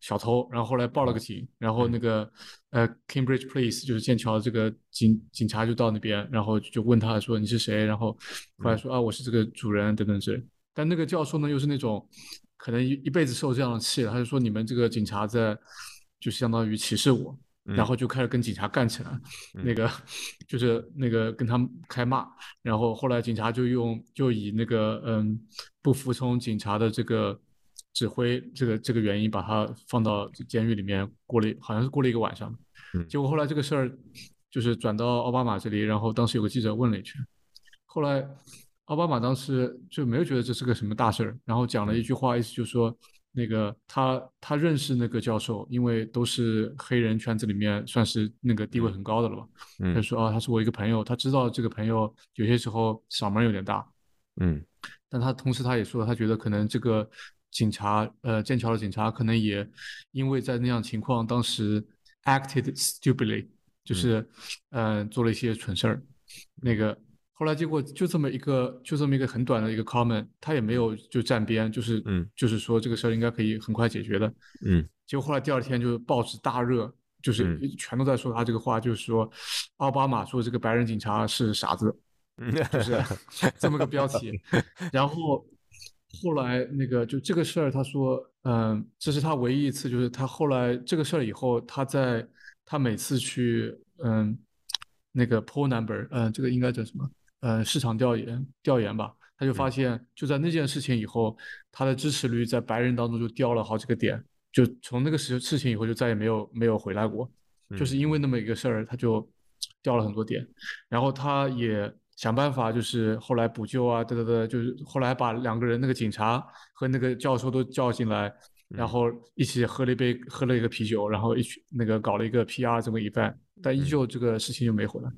小偷，然后后来报了个警，然后那个呃 Cambridge Police 就是剑桥这个警警察就到那边，然后就问他说你是谁，然后后来说啊我是这个主人等等之类，但那个教授呢又是那种可能一一辈子受这样的气，他就说你们这个警察在就相当于歧视我。然后就开始跟警察干起来，那个 [laughs] 就是那个跟他们开骂，然后后来警察就用就以那个嗯不服从警察的这个指挥这个这个原因把他放到监狱里面过了好像是过了一个晚上，结果后来这个事儿就是转到奥巴马这里，然后当时有个记者问了一句，后来奥巴马当时就没有觉得这是个什么大事儿，然后讲了一句话，意思就是说。那个他他认识那个教授，因为都是黑人圈子里面算是那个地位很高的了嘛。他说啊，他是我一个朋友，他知道这个朋友有些时候嗓门有点大。嗯，但他同时他也说，他觉得可能这个警察呃剑桥的警察可能也因为在那样情况当时 acted stupidly，就是嗯做了一些蠢事儿。那个。后来结果就这么一个，就这么一个很短的一个 comment，他也没有就站边，就是嗯，就是说这个事儿应该可以很快解决的，嗯。结果后来第二天就是报纸大热，就是全都在说他这个话，就是说奥巴马说这个白人警察是傻子，[laughs] 就是这么个标题。然后后来那个就这个事儿，他说，嗯，这是他唯一一次，就是他后来这个事儿以后，他在他每次去，嗯，那个 poll number，嗯，这个应该叫什么？呃，市场调研调研吧，他就发现，就在那件事情以后，他的支持率在白人当中就掉了好几个点，就从那个事事情以后就再也没有没有回来过，就是因为那么一个事儿，他就掉了很多点，然后他也想办法，就是后来补救啊，对对对，就是后来把两个人那个警察和那个教授都叫进来。然后一起喝了一杯，喝了一个啤酒，然后一起那个搞了一个 PR 这么一番，但依旧这个事情就没回来。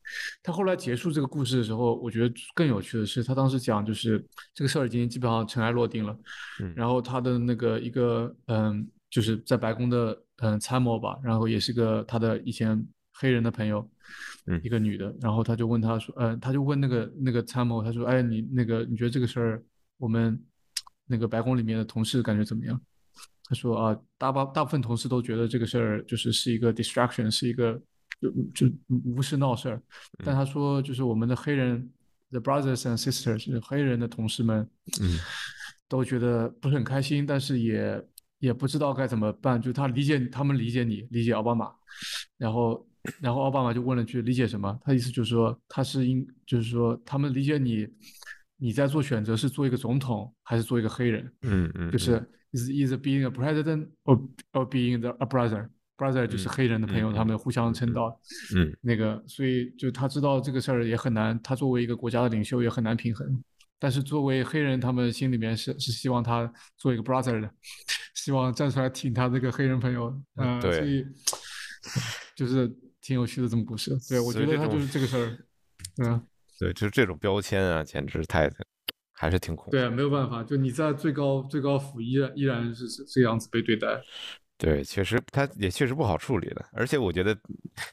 他后来结束这个故事的时候，我觉得更有趣的是，他当时讲就是这个事儿已经基本上尘埃落定了。然后他的那个一个嗯，就是在白宫的嗯参谋吧，然后也是个他的以前黑人的朋友，一个女的，然后他就问他说，嗯，他就问那个那个参谋，他说，哎，你那个你觉得这个事儿我们那个白宫里面的同事感觉怎么样？他说啊，大部大部分同事都觉得这个事儿就是是一个 distraction，是一个就就无事闹事儿。但他说，就是我们的黑人 the brothers and sisters，黑人的同事们，嗯，都觉得不是很开心，但是也也不知道该怎么办。就他理解他们理解你，理解奥巴马，然后然后奥巴马就问了句理解什么？他意思就是说他是应就是说他们理解你，你在做选择是做一个总统还是做一个黑人？嗯嗯，就是。is either being a president or or being the a brother。Brother 就是黑人的朋友，他们互相称道。嗯，那个，所以就他知道这个事儿也很难，他作为一个国家的领袖也很难平衡。但是作为黑人，他们心里面是是希望他做一个 brother 的，[laughs] 希望站出来挺他这个黑人朋友。嗯，所以就是挺有趣的这么故事。对，我觉得他就是这个事儿。嗯，对，就是这种标签啊，简直太。还是挺恐怖。对啊，没有办法，就你在最高最高府依然依然是这样子被对待。对，确实，他也确实不好处理的。而且我觉得，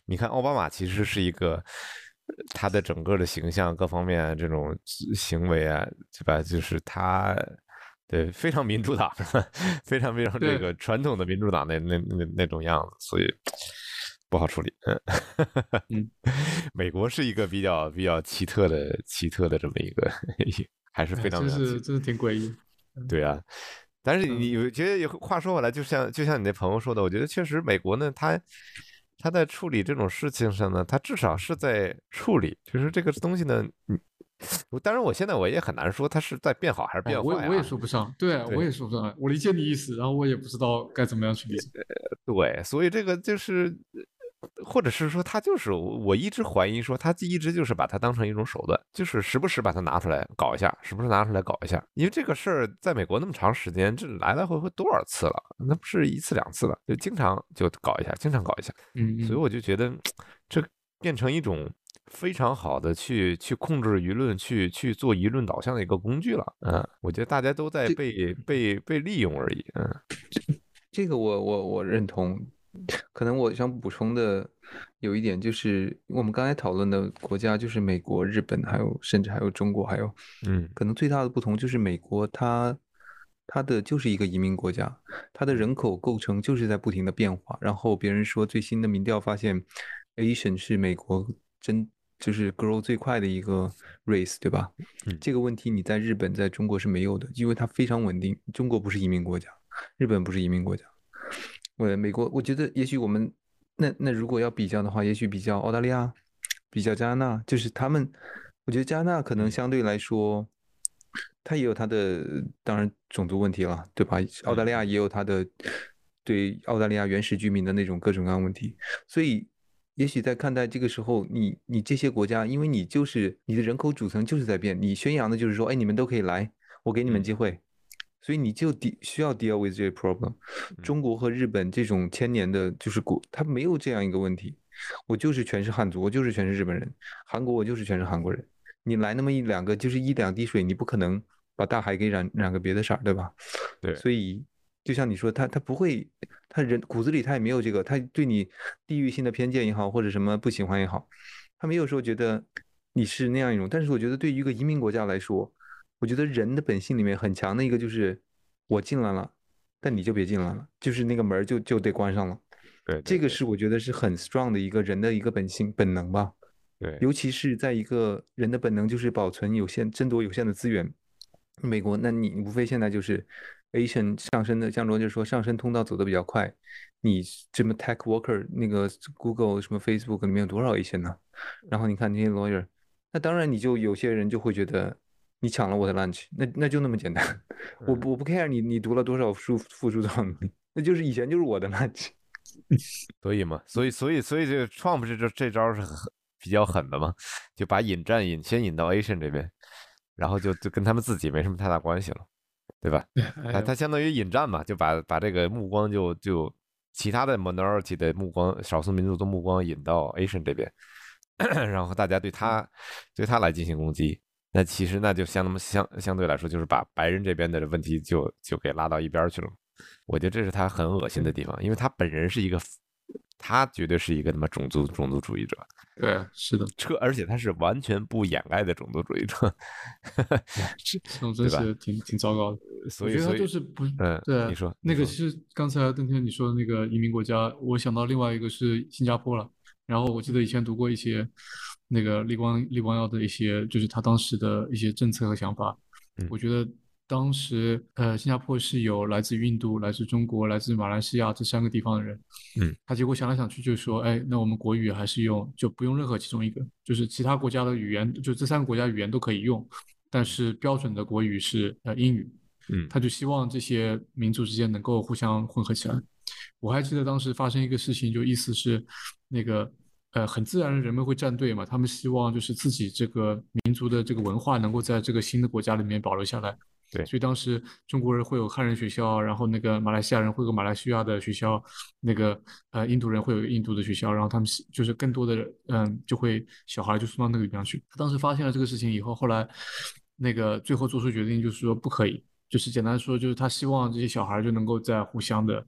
你看奥巴马其实是一个，他的整个的形象各方面这种行为啊，对吧？就是他，对，非常民主党，[laughs] 非常非常这个传统的民主党那那那那种样子，所以不好处理。嗯，[laughs] 美国是一个比较比较奇特的奇特的这么一个。[laughs] 还是非常，真是真是挺诡异。对啊，但是你有觉得话说回来，就像就像你那朋友说的，我觉得确实美国呢，他他在处理这种事情上呢，他至少是在处理，就是这个东西呢，嗯，当然我现在我也很难说他是在变好还是变坏。我我也说不上，对我也说不上，我理解你意思，然后我也不知道该怎么样去理解。对，所以这个就是。或者是说他就是我一直怀疑说他一直就是把它当成一种手段，就是时不时把它拿出来搞一下，时不时拿出来搞一下。因为这个事儿在美国那么长时间，这来来回回多少次了？那不是一次两次了，就经常就搞一下，经常搞一下。嗯，所以我就觉得这变成一种非常好的去去控制舆论、去去做舆论导向的一个工具了。嗯，我觉得大家都在被被被利用而已。嗯，这个我我我认同。可能我想补充的有一点就是，我们刚才讨论的国家就是美国、日本，还有甚至还有中国，还有，嗯，可能最大的不同就是美国它它的就是一个移民国家，它的人口构成就是在不停的变化。然后别人说最新的民调发现，Asian 是美国真就是 grow 最快的一个 race，对吧？嗯，这个问题你在日本、在中国是没有的，因为它非常稳定。中国不是移民国家，日本不是移民国家。我美国，我觉得也许我们那那如果要比较的话，也许比较澳大利亚，比较加拿大，就是他们，我觉得加拿大可能相对来说，它也有它的当然种族问题了，对吧？澳大利亚也有它的对澳大利亚原始居民的那种各种各样问题，所以也许在看待这个时候，你你这些国家，因为你就是你的人口组成就是在变，你宣扬的就是说，哎，你们都可以来，我给你们机会。所以你就需需要 deal with 这些 problem。中国和日本这种千年的，就是国，它没有这样一个问题。我就是全是汉族，我就是全是日本人。韩国我就是全是韩国人。你来那么一两个，就是一两滴水，你不可能把大海给染染个别的色儿，对吧？对。所以就像你说，他他不会，他人骨子里他也没有这个，他对你地域性的偏见也好，或者什么不喜欢也好，他没有说觉得你是那样一种。但是我觉得对于一个移民国家来说，我觉得人的本性里面很强的一个就是我进来了，但你就别进来了，就是那个门就就得关上了。对，这个是我觉得是很 strong 的一个人的一个本性本能吧。对，尤其是在一个人的本能就是保存有限、争夺有限的资源。美国，那你无非现在就是 Asian 上升的，像罗杰说上升通道走的比较快。你这么 tech worker 那个 Google 什么 Facebook 里面有多少 Asian 呢？然后你看那些 lawyer，那当然你就有些人就会觉得。你抢了我的 lunch，那那就那么简单。我我不 care 你你读了多少书，付出多少努力，那就是以前就是我的 lunch。[laughs] 所以嘛，所以所以所以这个 Trump 这这这招是很比较狠的嘛，就把引战引先引到 Asian 这边，然后就就跟他们自己没什么太大关系了，对吧？[laughs] 他他相当于引战嘛，就把把这个目光就就其他的 minority 的目光，少数民族的目光引到 Asian 这边，[coughs] 然后大家对他对他来进行攻击。那其实那就相相相对来说，就是把白人这边的问题就就给拉到一边去了。我觉得这是他很恶心的地方，因为他本人是一个，他绝对是一个他妈种族种族主义者。对，是的，这而且他是完全不掩盖的种族主义者，[laughs] 这种真是挺挺糟糕的。所以，我觉得他就是不，嗯，对，你说那个其实刚才邓天你说的那个移民国家，我想到另外一个是新加坡了。然后我记得以前读过一些。那个李光李光耀的一些，就是他当时的一些政策和想法。我觉得当时呃，新加坡是有来自印度、来自中国、来自马来西亚这三个地方的人。嗯，他结果想来想去，就说，哎，那我们国语还是用，就不用任何其中一个，就是其他国家的语言，就这三个国家语言都可以用，但是标准的国语是呃英语。嗯，他就希望这些民族之间能够互相混合起来。我还记得当时发生一个事情，就意思是那个。呃，很自然的人们会站队嘛，他们希望就是自己这个民族的这个文化能够在这个新的国家里面保留下来。对，所以当时中国人会有汉人学校，然后那个马来西亚人会有马来西亚的学校，那个呃印度人会有印度的学校，然后他们就是更多的嗯就会小孩就送到那个地方去。他当时发现了这个事情以后，后来那个最后做出决定就是说不可以，就是简单说就是他希望这些小孩就能够在互相的。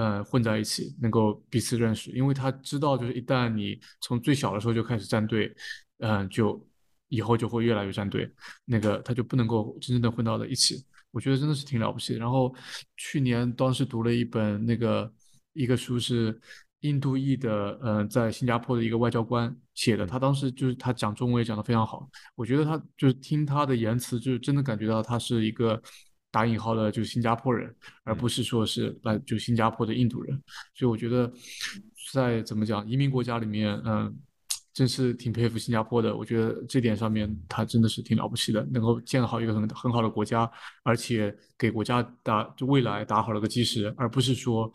呃，混在一起，能够彼此认识，因为他知道，就是一旦你从最小的时候就开始站队，嗯，就以后就会越来越站队，那个他就不能够真正的混到了一起。我觉得真的是挺了不起。然后去年当时读了一本那个一个书，是印度裔的，呃，在新加坡的一个外交官写的，他当时就是他讲中文也讲得非常好，我觉得他就是听他的言辞，就是真的感觉到他是一个。打引号的，就是新加坡人，而不是说是来就新加坡的印度人。所以我觉得，在怎么讲移民国家里面，嗯，真是挺佩服新加坡的。我觉得这点上面，他真的是挺了不起的，能够建好一个很很好的国家，而且给国家打就未来打好了个基石，而不是说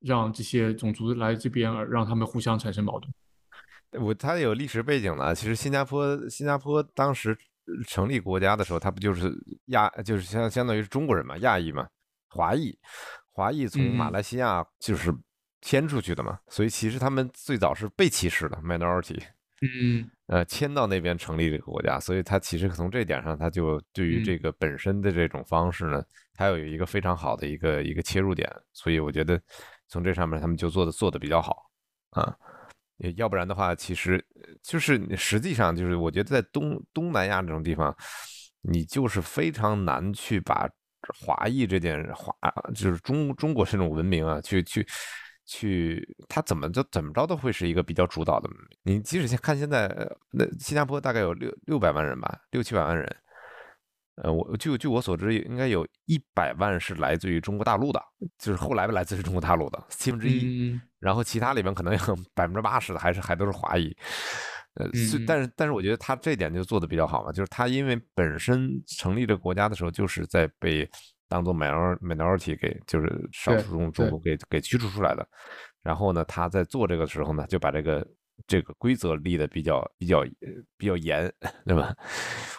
让这些种族来这边，而让他们互相产生矛盾。我他有历史背景了，其实新加坡新加坡当时。成立国家的时候，他不就是亚，就是相相当于是中国人嘛，亚裔嘛，华裔，华裔从马来西亚就是迁出去的嘛，所以其实他们最早是被歧视的 minority，嗯，呃，迁到那边成立这个国家，所以他其实从这点上，他就对于这个本身的这种方式呢，他有一个非常好的一个一个切入点，所以我觉得从这上面他们就做的做的比较好啊。要不然的话，其实就是实际上就是我觉得在东东南亚这种地方，你就是非常难去把华裔这件华就是中中国这种文明啊，去去去，他怎么就怎么着都会是一个比较主导的。你即使先看现在，那新加坡大概有六六百万人吧，六七百万人。呃，我据据我所知，应该有一百万是来自于中国大陆的，就是后来来自于中国大陆的七分之一，然后其他里面可能有百分之八十的还是还都是华裔。呃，但是但是我觉得他这点就做的比较好嘛，就是他因为本身成立这个国家的时候就是在被当做 minor minority 给就是少数中种族给给驱逐出来的，然后呢，他在做这个时候呢，就把这个。这个规则立的比较比较比较严，对吧？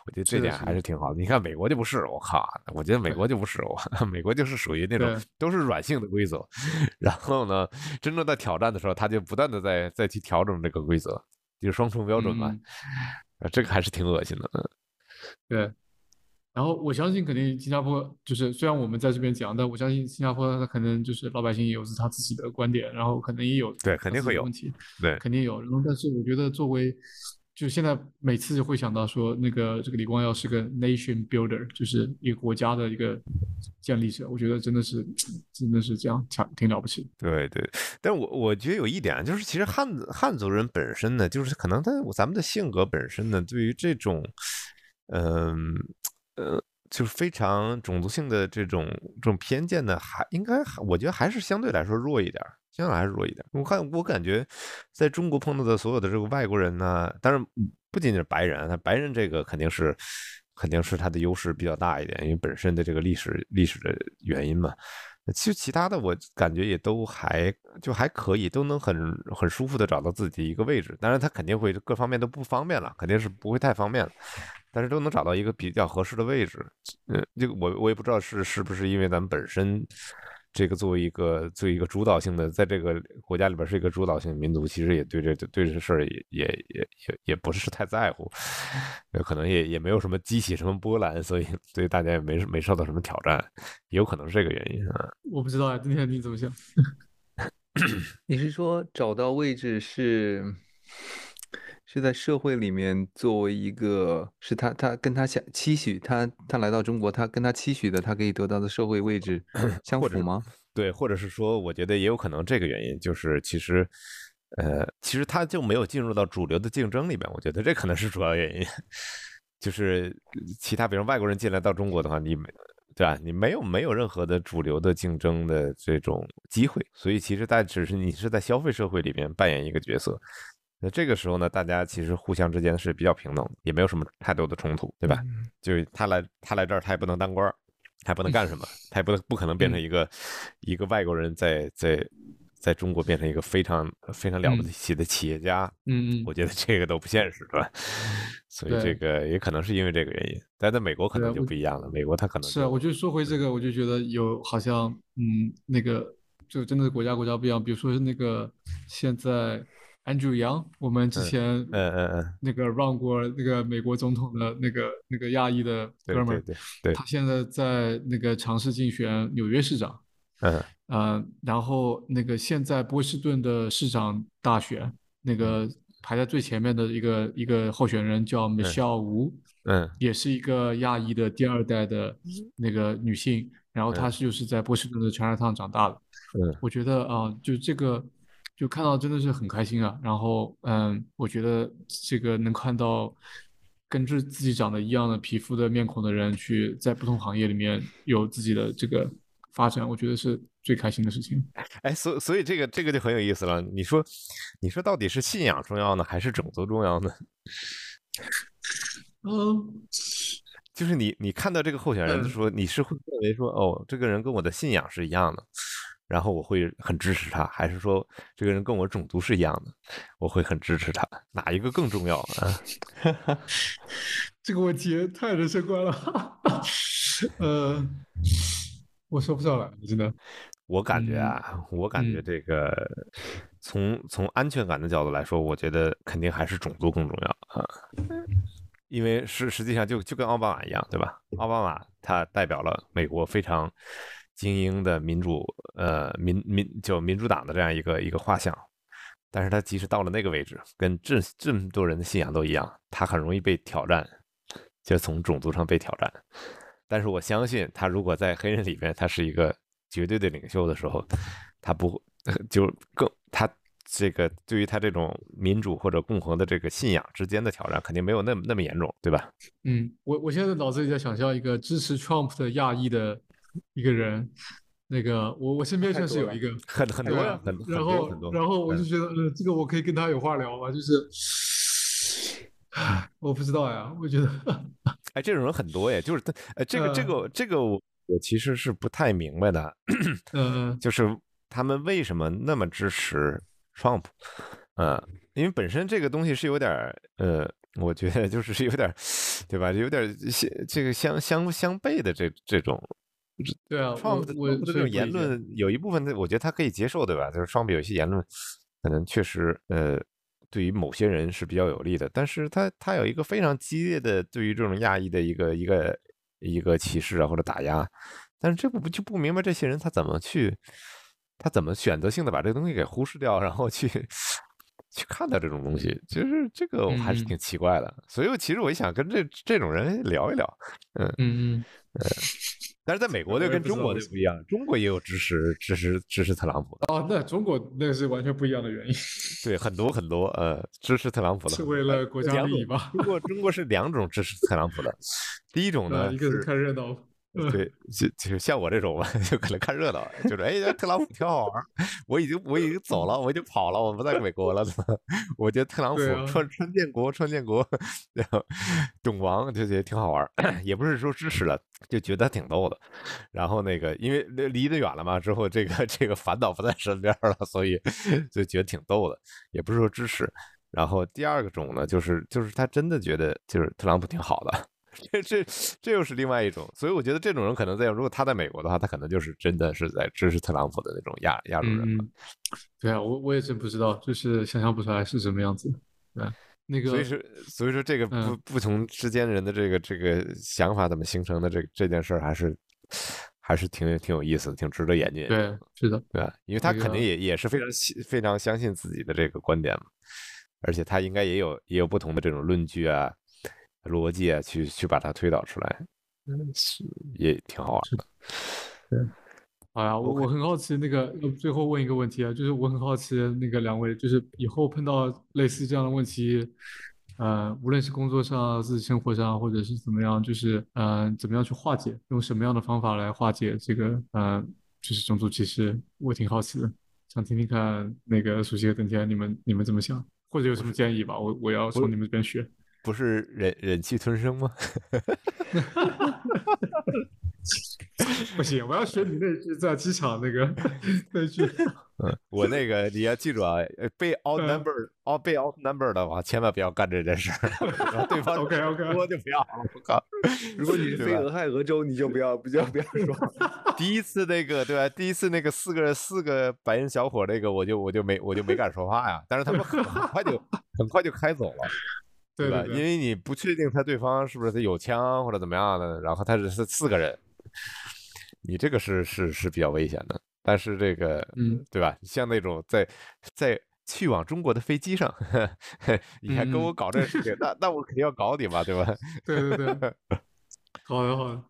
我觉得这点还是挺好的。你看美国就不是，我靠！我觉得美国就不是，我 [laughs] 美国就是属于那种都是软性的规则。[laughs] 然后呢，真正在挑战的时候，他就不断的在再去调整这个规则，就是双重标准嘛。这个还是挺恶心的。对。然后我相信，肯定新加坡就是虽然我们在这边讲，但我相信新加坡他可能就是老百姓也有他自己的观点，然后可能也有对肯定会有问题，对肯定有。然后但是我觉得作为就现在每次就会想到说那个这个李光耀是个 nation builder，就是一个国家的一个建立者，我觉得真的是真的是这样强挺了不起。对对，但我我觉得有一点就是，其实汉汉族人本身呢，就是可能他咱们的性格本身呢，对于这种嗯。呃，呃就是非常种族性的这种这种偏见呢，还应该我觉得还是相对来说弱一点，相对还是弱一点。我看我感觉，在中国碰到的所有的这个外国人呢，当然不仅仅是白人，他白人这个肯定是肯定是他的优势比较大一点，因为本身的这个历史历史的原因嘛。其实其他的我感觉也都还就还可以，都能很很舒服的找到自己的一个位置。当然他肯定会各方面都不方便了，肯定是不会太方便了。但是都能找到一个比较合适的位置，嗯，这个我我也不知道是是不是因为咱们本身这个作为一个作为一个主导性的，在这个国家里边是一个主导性民族，其实也对这对这事儿也也也也也不是太在乎，可能也也没有什么激起什么波澜，所以所以大家也没没受到什么挑战，也有可能是这个原因啊。我不知道啊，今天你怎么想？[coughs] 你是说找到位置是？是在社会里面作为一个，是他他跟他想期许他他来到中国，他跟他期许的他可以得到的社会位置 [clears throat] 相符吗？对，或者是说，我觉得也有可能这个原因，就是其实，呃，其实他就没有进入到主流的竞争里边，我觉得这可能是主要原因。[laughs] 就是其他，比如外国人进来到中国的话，你没对吧？你没有没有任何的主流的竞争的这种机会，所以其实在只是你是在消费社会里面扮演一个角色。那这个时候呢，大家其实互相之间是比较平等，也没有什么太多的冲突，对吧？就是他来他来这儿，他也不能当官儿，他不能干什么，[laughs] 他也不能不可能变成一个一个外国人在在在中国变成一个非常非常了不起的企业家。嗯嗯，我觉得这个都不现实，对吧？[laughs] 所以这个也可能是因为这个原因，但在美国可能就不一样了。美国他可能是啊，我就说回这个，我就觉得有好像嗯，那个就真的是国家国家不一样，比如说是那个现在。Andrew Yang，我们之前嗯嗯嗯。那个 run 过那个美国总统的那个那个亚裔的哥们儿，对对，他现在在那个尝试竞选纽约市长，嗯。嗯，然后那个现在波士顿的市长大选，那个排在最前面的一个一个候选人叫 Michelle Wu，嗯，也是一个亚裔的第二代的那个女性，然后她是就是在波士顿的 Chinatown 长大的，嗯，我觉得啊，就这个。就看到真的是很开心啊，然后嗯，我觉得这个能看到跟自自己长得一样的皮肤的面孔的人去在不同行业里面有自己的这个发展，我觉得是最开心的事情。[laughs] 哎，所所以这个这个就很有意思了。你说你说到底是信仰重要呢，还是种族重要呢？嗯，就是你你看到这个候选人的时候，你是会认为说哦，这个人跟我的信仰是一样的。然后我会很支持他，还是说这个人跟我种族是一样的，我会很支持他，哪一个更重要啊？[laughs] 这个问题太人生观了，[laughs] 呃，我说不上来，真的。我感觉啊，我感觉这个从从安全感的角度来说，我觉得肯定还是种族更重要啊，因为实实际上就就跟奥巴马一样，对吧？奥巴马他代表了美国非常。精英的民主呃民民就民主党的这样一个一个画像。但是他即使到了那个位置，跟这这么多人的信仰都一样，他很容易被挑战，就从种族上被挑战。但是我相信，他如果在黑人里面，他是一个绝对的领袖的时候，他不会就更他这个对于他这种民主或者共和的这个信仰之间的挑战，肯定没有那么那么严重，对吧？嗯，我我现在脑子里在想象一个支持 Trump 的亚裔的一个人。那个我我身边确实有一个很很多呀，很然后然后我就觉得呃这个我可以跟他有话聊吗？就是，我不知道呀，我觉得，哎，这种人很多耶，就是他呃这个这个这个我我其实是不太明白的，嗯，就是他们为什么那么支持 Trump，嗯，因为本身这个东西是有点呃，我觉得就是有点，对吧？有点相这个相相相悖的这这种。对啊，Trump 的这种言论有一部分，我觉得他可以接受，对吧？就是 Trump 有些言论可能确实，呃，对于某些人是比较有利的，但是他他有一个非常激烈的对于这种亚裔的一个一个一个歧视啊或者打压，但是这不就不明白这些人他怎么去，他怎么选择性的把这个东西给忽视掉，然后去 [laughs] 去看待这种东西，其实这个我还是挺奇怪的。所以其实我想跟这这种人聊一聊，嗯嗯嗯，呃。但是在美国就跟中国就不一样，中国也有支持支持支持特朗普的啊，那中国那是完全不一样的原因。对，很多很多呃支持特朗普的是为了国家利益吧？中国中国是两种支持特朗普的，[laughs] 第一种 [laughs] 呢，一个是看热闹。对，就就像我这种吧，[laughs] 就可能看热闹，就是哎，特朗普挺好玩我已经我已经走了，我已经跑了，我不在美国了。[laughs] 我觉得特朗普川川建国川建国，然后懂王就觉得挺好玩 [clears throat] 也不是说支持了，就觉得挺逗的。然后那个因为离得远了嘛，之后这个 [laughs] 这个烦恼不在身边了，所以就觉得挺逗的，也不是说支持。然后第二个种呢，就是就是他真的觉得就是特朗普挺好的。[laughs] 这这这又是另外一种，所以我觉得这种人可能在如果他在美国的话，他可能就是真的是在支持特朗普的那种亚亚洲人。对啊，我我也真不知道，就是想象不出来是什么样子。对，那个所以说所以说这个不不同之间人的这个这个想法怎么形成的这这件事儿，还是还是挺挺有意思的，挺值得研究。对，是的，对吧？因为他肯定也也是非常非常相信自己的这个观点嘛，而且他应该也有也有不同的这种论据啊。逻辑啊，去去把它推导出来，嗯，是也挺好玩的。对，好呀，我我很好奇，那个最后问一个问题啊，就是我很好奇，那个两位，就是以后碰到类似这样的问题，呃，无论是工作上、自己生活上，或者是怎么样，就是嗯，怎么样去化解，用什么样的方法来化解这个，嗯，就是种族歧视，我挺好奇的，想听听看那个熟悉和邓天，你们你们怎么想，或者有什么建议吧，我我要从你们这边学。不是忍忍气吞声吗？[laughs] 不行，我要学你那句在机场那个那句。[laughs] 嗯，我那个你要记住啊，被 [laughs] outnumber，哦被 outnumber 的话，千万不要干这件事。对方 OK OK，我就不要了。我靠，如果你是飞俄亥俄州，你就不要，不要不要说。第一次那个对吧？第一次那个四个四个白人小伙那个，我就我就没我就没敢说话呀。但是他们很快就很快就开走了。对吧？因为你不确定他对方是不是他有枪或者怎么样的，然后他只是四个人，你这个是是是比较危险的。但是这个，嗯，对吧？像那种在在去往中国的飞机上，[laughs] 你还跟我搞这个事情，那那我肯定要搞你嘛，对吧？[laughs] 对对对，[laughs] 好的好的，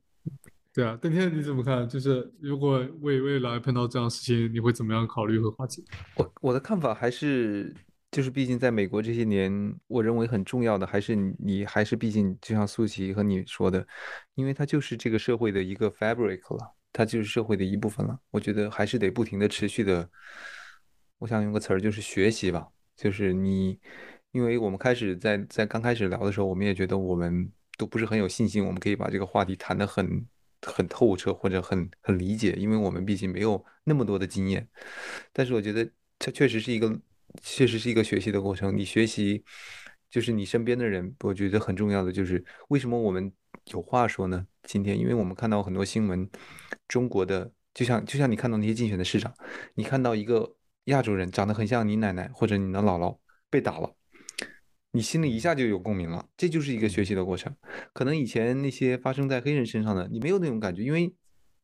对啊，邓天你怎么看？就是如果未未来碰到这样的事情，你会怎么样考虑和化解？我我的看法还是。就是，毕竟在美国这些年，我认为很重要的还是你，还是毕竟就像苏琪和你说的，因为它就是这个社会的一个 fabric 了，它就是社会的一部分了。我觉得还是得不停的、持续的，我想用个词儿就是学习吧。就是你，因为我们开始在在刚开始聊的时候，我们也觉得我们都不是很有信心，我们可以把这个话题谈得很很透彻或者很很理解，因为我们毕竟没有那么多的经验。但是我觉得它确实是一个。确实是一个学习的过程。你学习，就是你身边的人，我觉得很重要的就是为什么我们有话说呢？今天，因为我们看到很多新闻，中国的就像就像你看到那些竞选的市长，你看到一个亚洲人长得很像你奶奶或者你的姥姥被打了，你心里一下就有共鸣了。这就是一个学习的过程。可能以前那些发生在黑人身上的，你没有那种感觉，因为。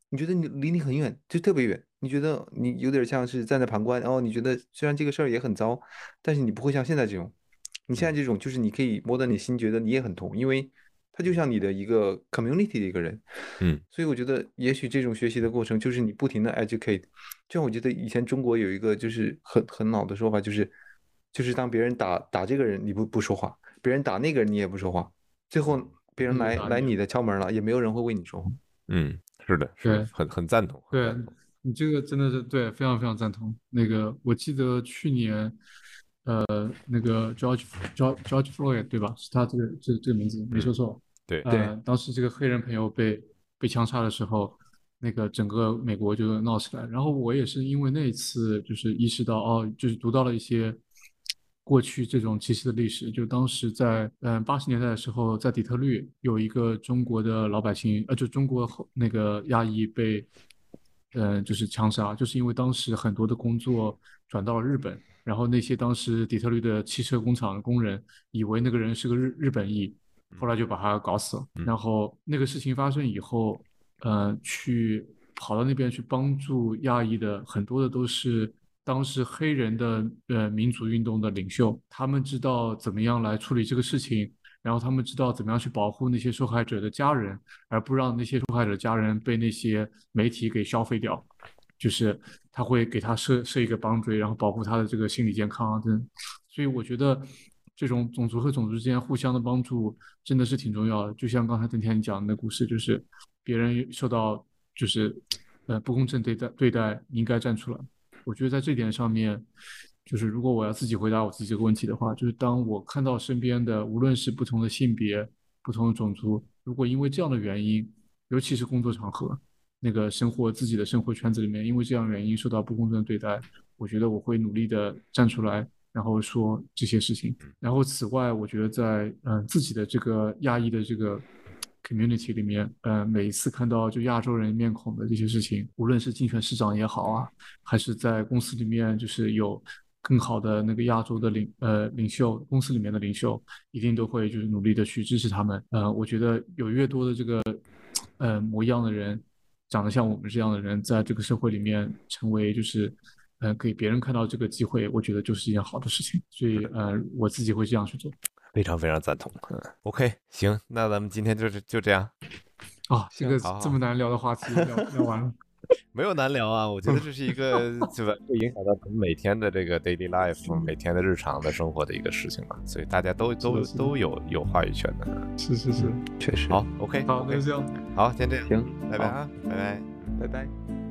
你觉得你离你很远，就特别远，你觉得你有点像是站在旁观，然后，你觉得虽然这个事儿也很糟，但是你不会像现在这种，你现在这种就是你可以摸到你心，觉得你也很痛，因为他就像你的一个 community 的一个人，嗯，所以我觉得也许这种学习的过程就是你不停的 educate，就像我觉得以前中国有一个就是很很老的说法，就是就是当别人打打这个人你不不说话，别人打那个人你也不说话，最后别人嗯来来你的敲门了，也没有人会为你说话。嗯，是的，是的很很赞同。很对赞同你这个真的是对，非常非常赞同。那个我记得去年，呃，那个 George George George Floyd 对吧？是他这个这这个名字没说错。对呃，当时这个黑人朋友被被枪杀的时候，那个整个美国就闹起来。然后我也是因为那一次，就是意识到哦，就是读到了一些过去这种歧视的历史。就当时在嗯八十年代的时候，在底特律有一个中国的老百姓，呃，就中国后那个亚裔被。嗯，就是枪杀，就是因为当时很多的工作转到了日本，然后那些当时底特律的汽车工厂的工人以为那个人是个日日本裔，后来就把他搞死了。嗯然后那个事情发生以后，呃，去跑到那边去帮助亚裔的很多的都是当时黑人的呃民族运动的领袖，他们知道怎么样来处理这个事情。然后他们知道怎么样去保护那些受害者的家人，而不让那些受害者家人被那些媒体给消费掉。就是他会给他设设一个 boundary，然后保护他的这个心理健康啊，等。所以我觉得这种种族和种族之间互相的帮助真的是挺重要的。就像刚才邓天讲的那故事，就是别人受到就是呃不公正对待对待，你应该站出来。我觉得在这点上面，就是如果我要自己回答我自己这个问题的话，就是当我看到身边的无论是不同的性别、不同的种族，如果因为这样的原因，尤其是工作场合，那个生活自己的生活圈子里面，因为这样的原因受到不公正的对待，我觉得我会努力的站出来，然后说这些事情。然后此外，我觉得在嗯、呃自己的这个亚裔的这个 community 里面，呃，每一次看到就亚洲人面孔的这些事情，无论是竞选市长也好啊，还是在公司里面就是有更好的那个亚洲的领呃领袖，公司里面的领袖一定都会就是努力的去支持他们。呃，我觉得有越多的这个呃模样的人，长得像我们这样的人，在这个社会里面成为就是呃给别人看到这个机会，我觉得就是一件好的事情。所以呃，我自己会这样去做。非常非常赞同。嗯，OK，行，那咱们今天就是就这样，啊，这个这么难聊的话题聊聊完了。没有难聊啊。我觉得这是一个对 [laughs] 吧，会影响到咱们每天的这个 daily life，每天的日常的生活的一个事情嘛，所以大家都都都有有话语权的。是是是，确实。好，，OK，好，就这样。好，先这样，行，拜拜啊，拜拜。拜拜。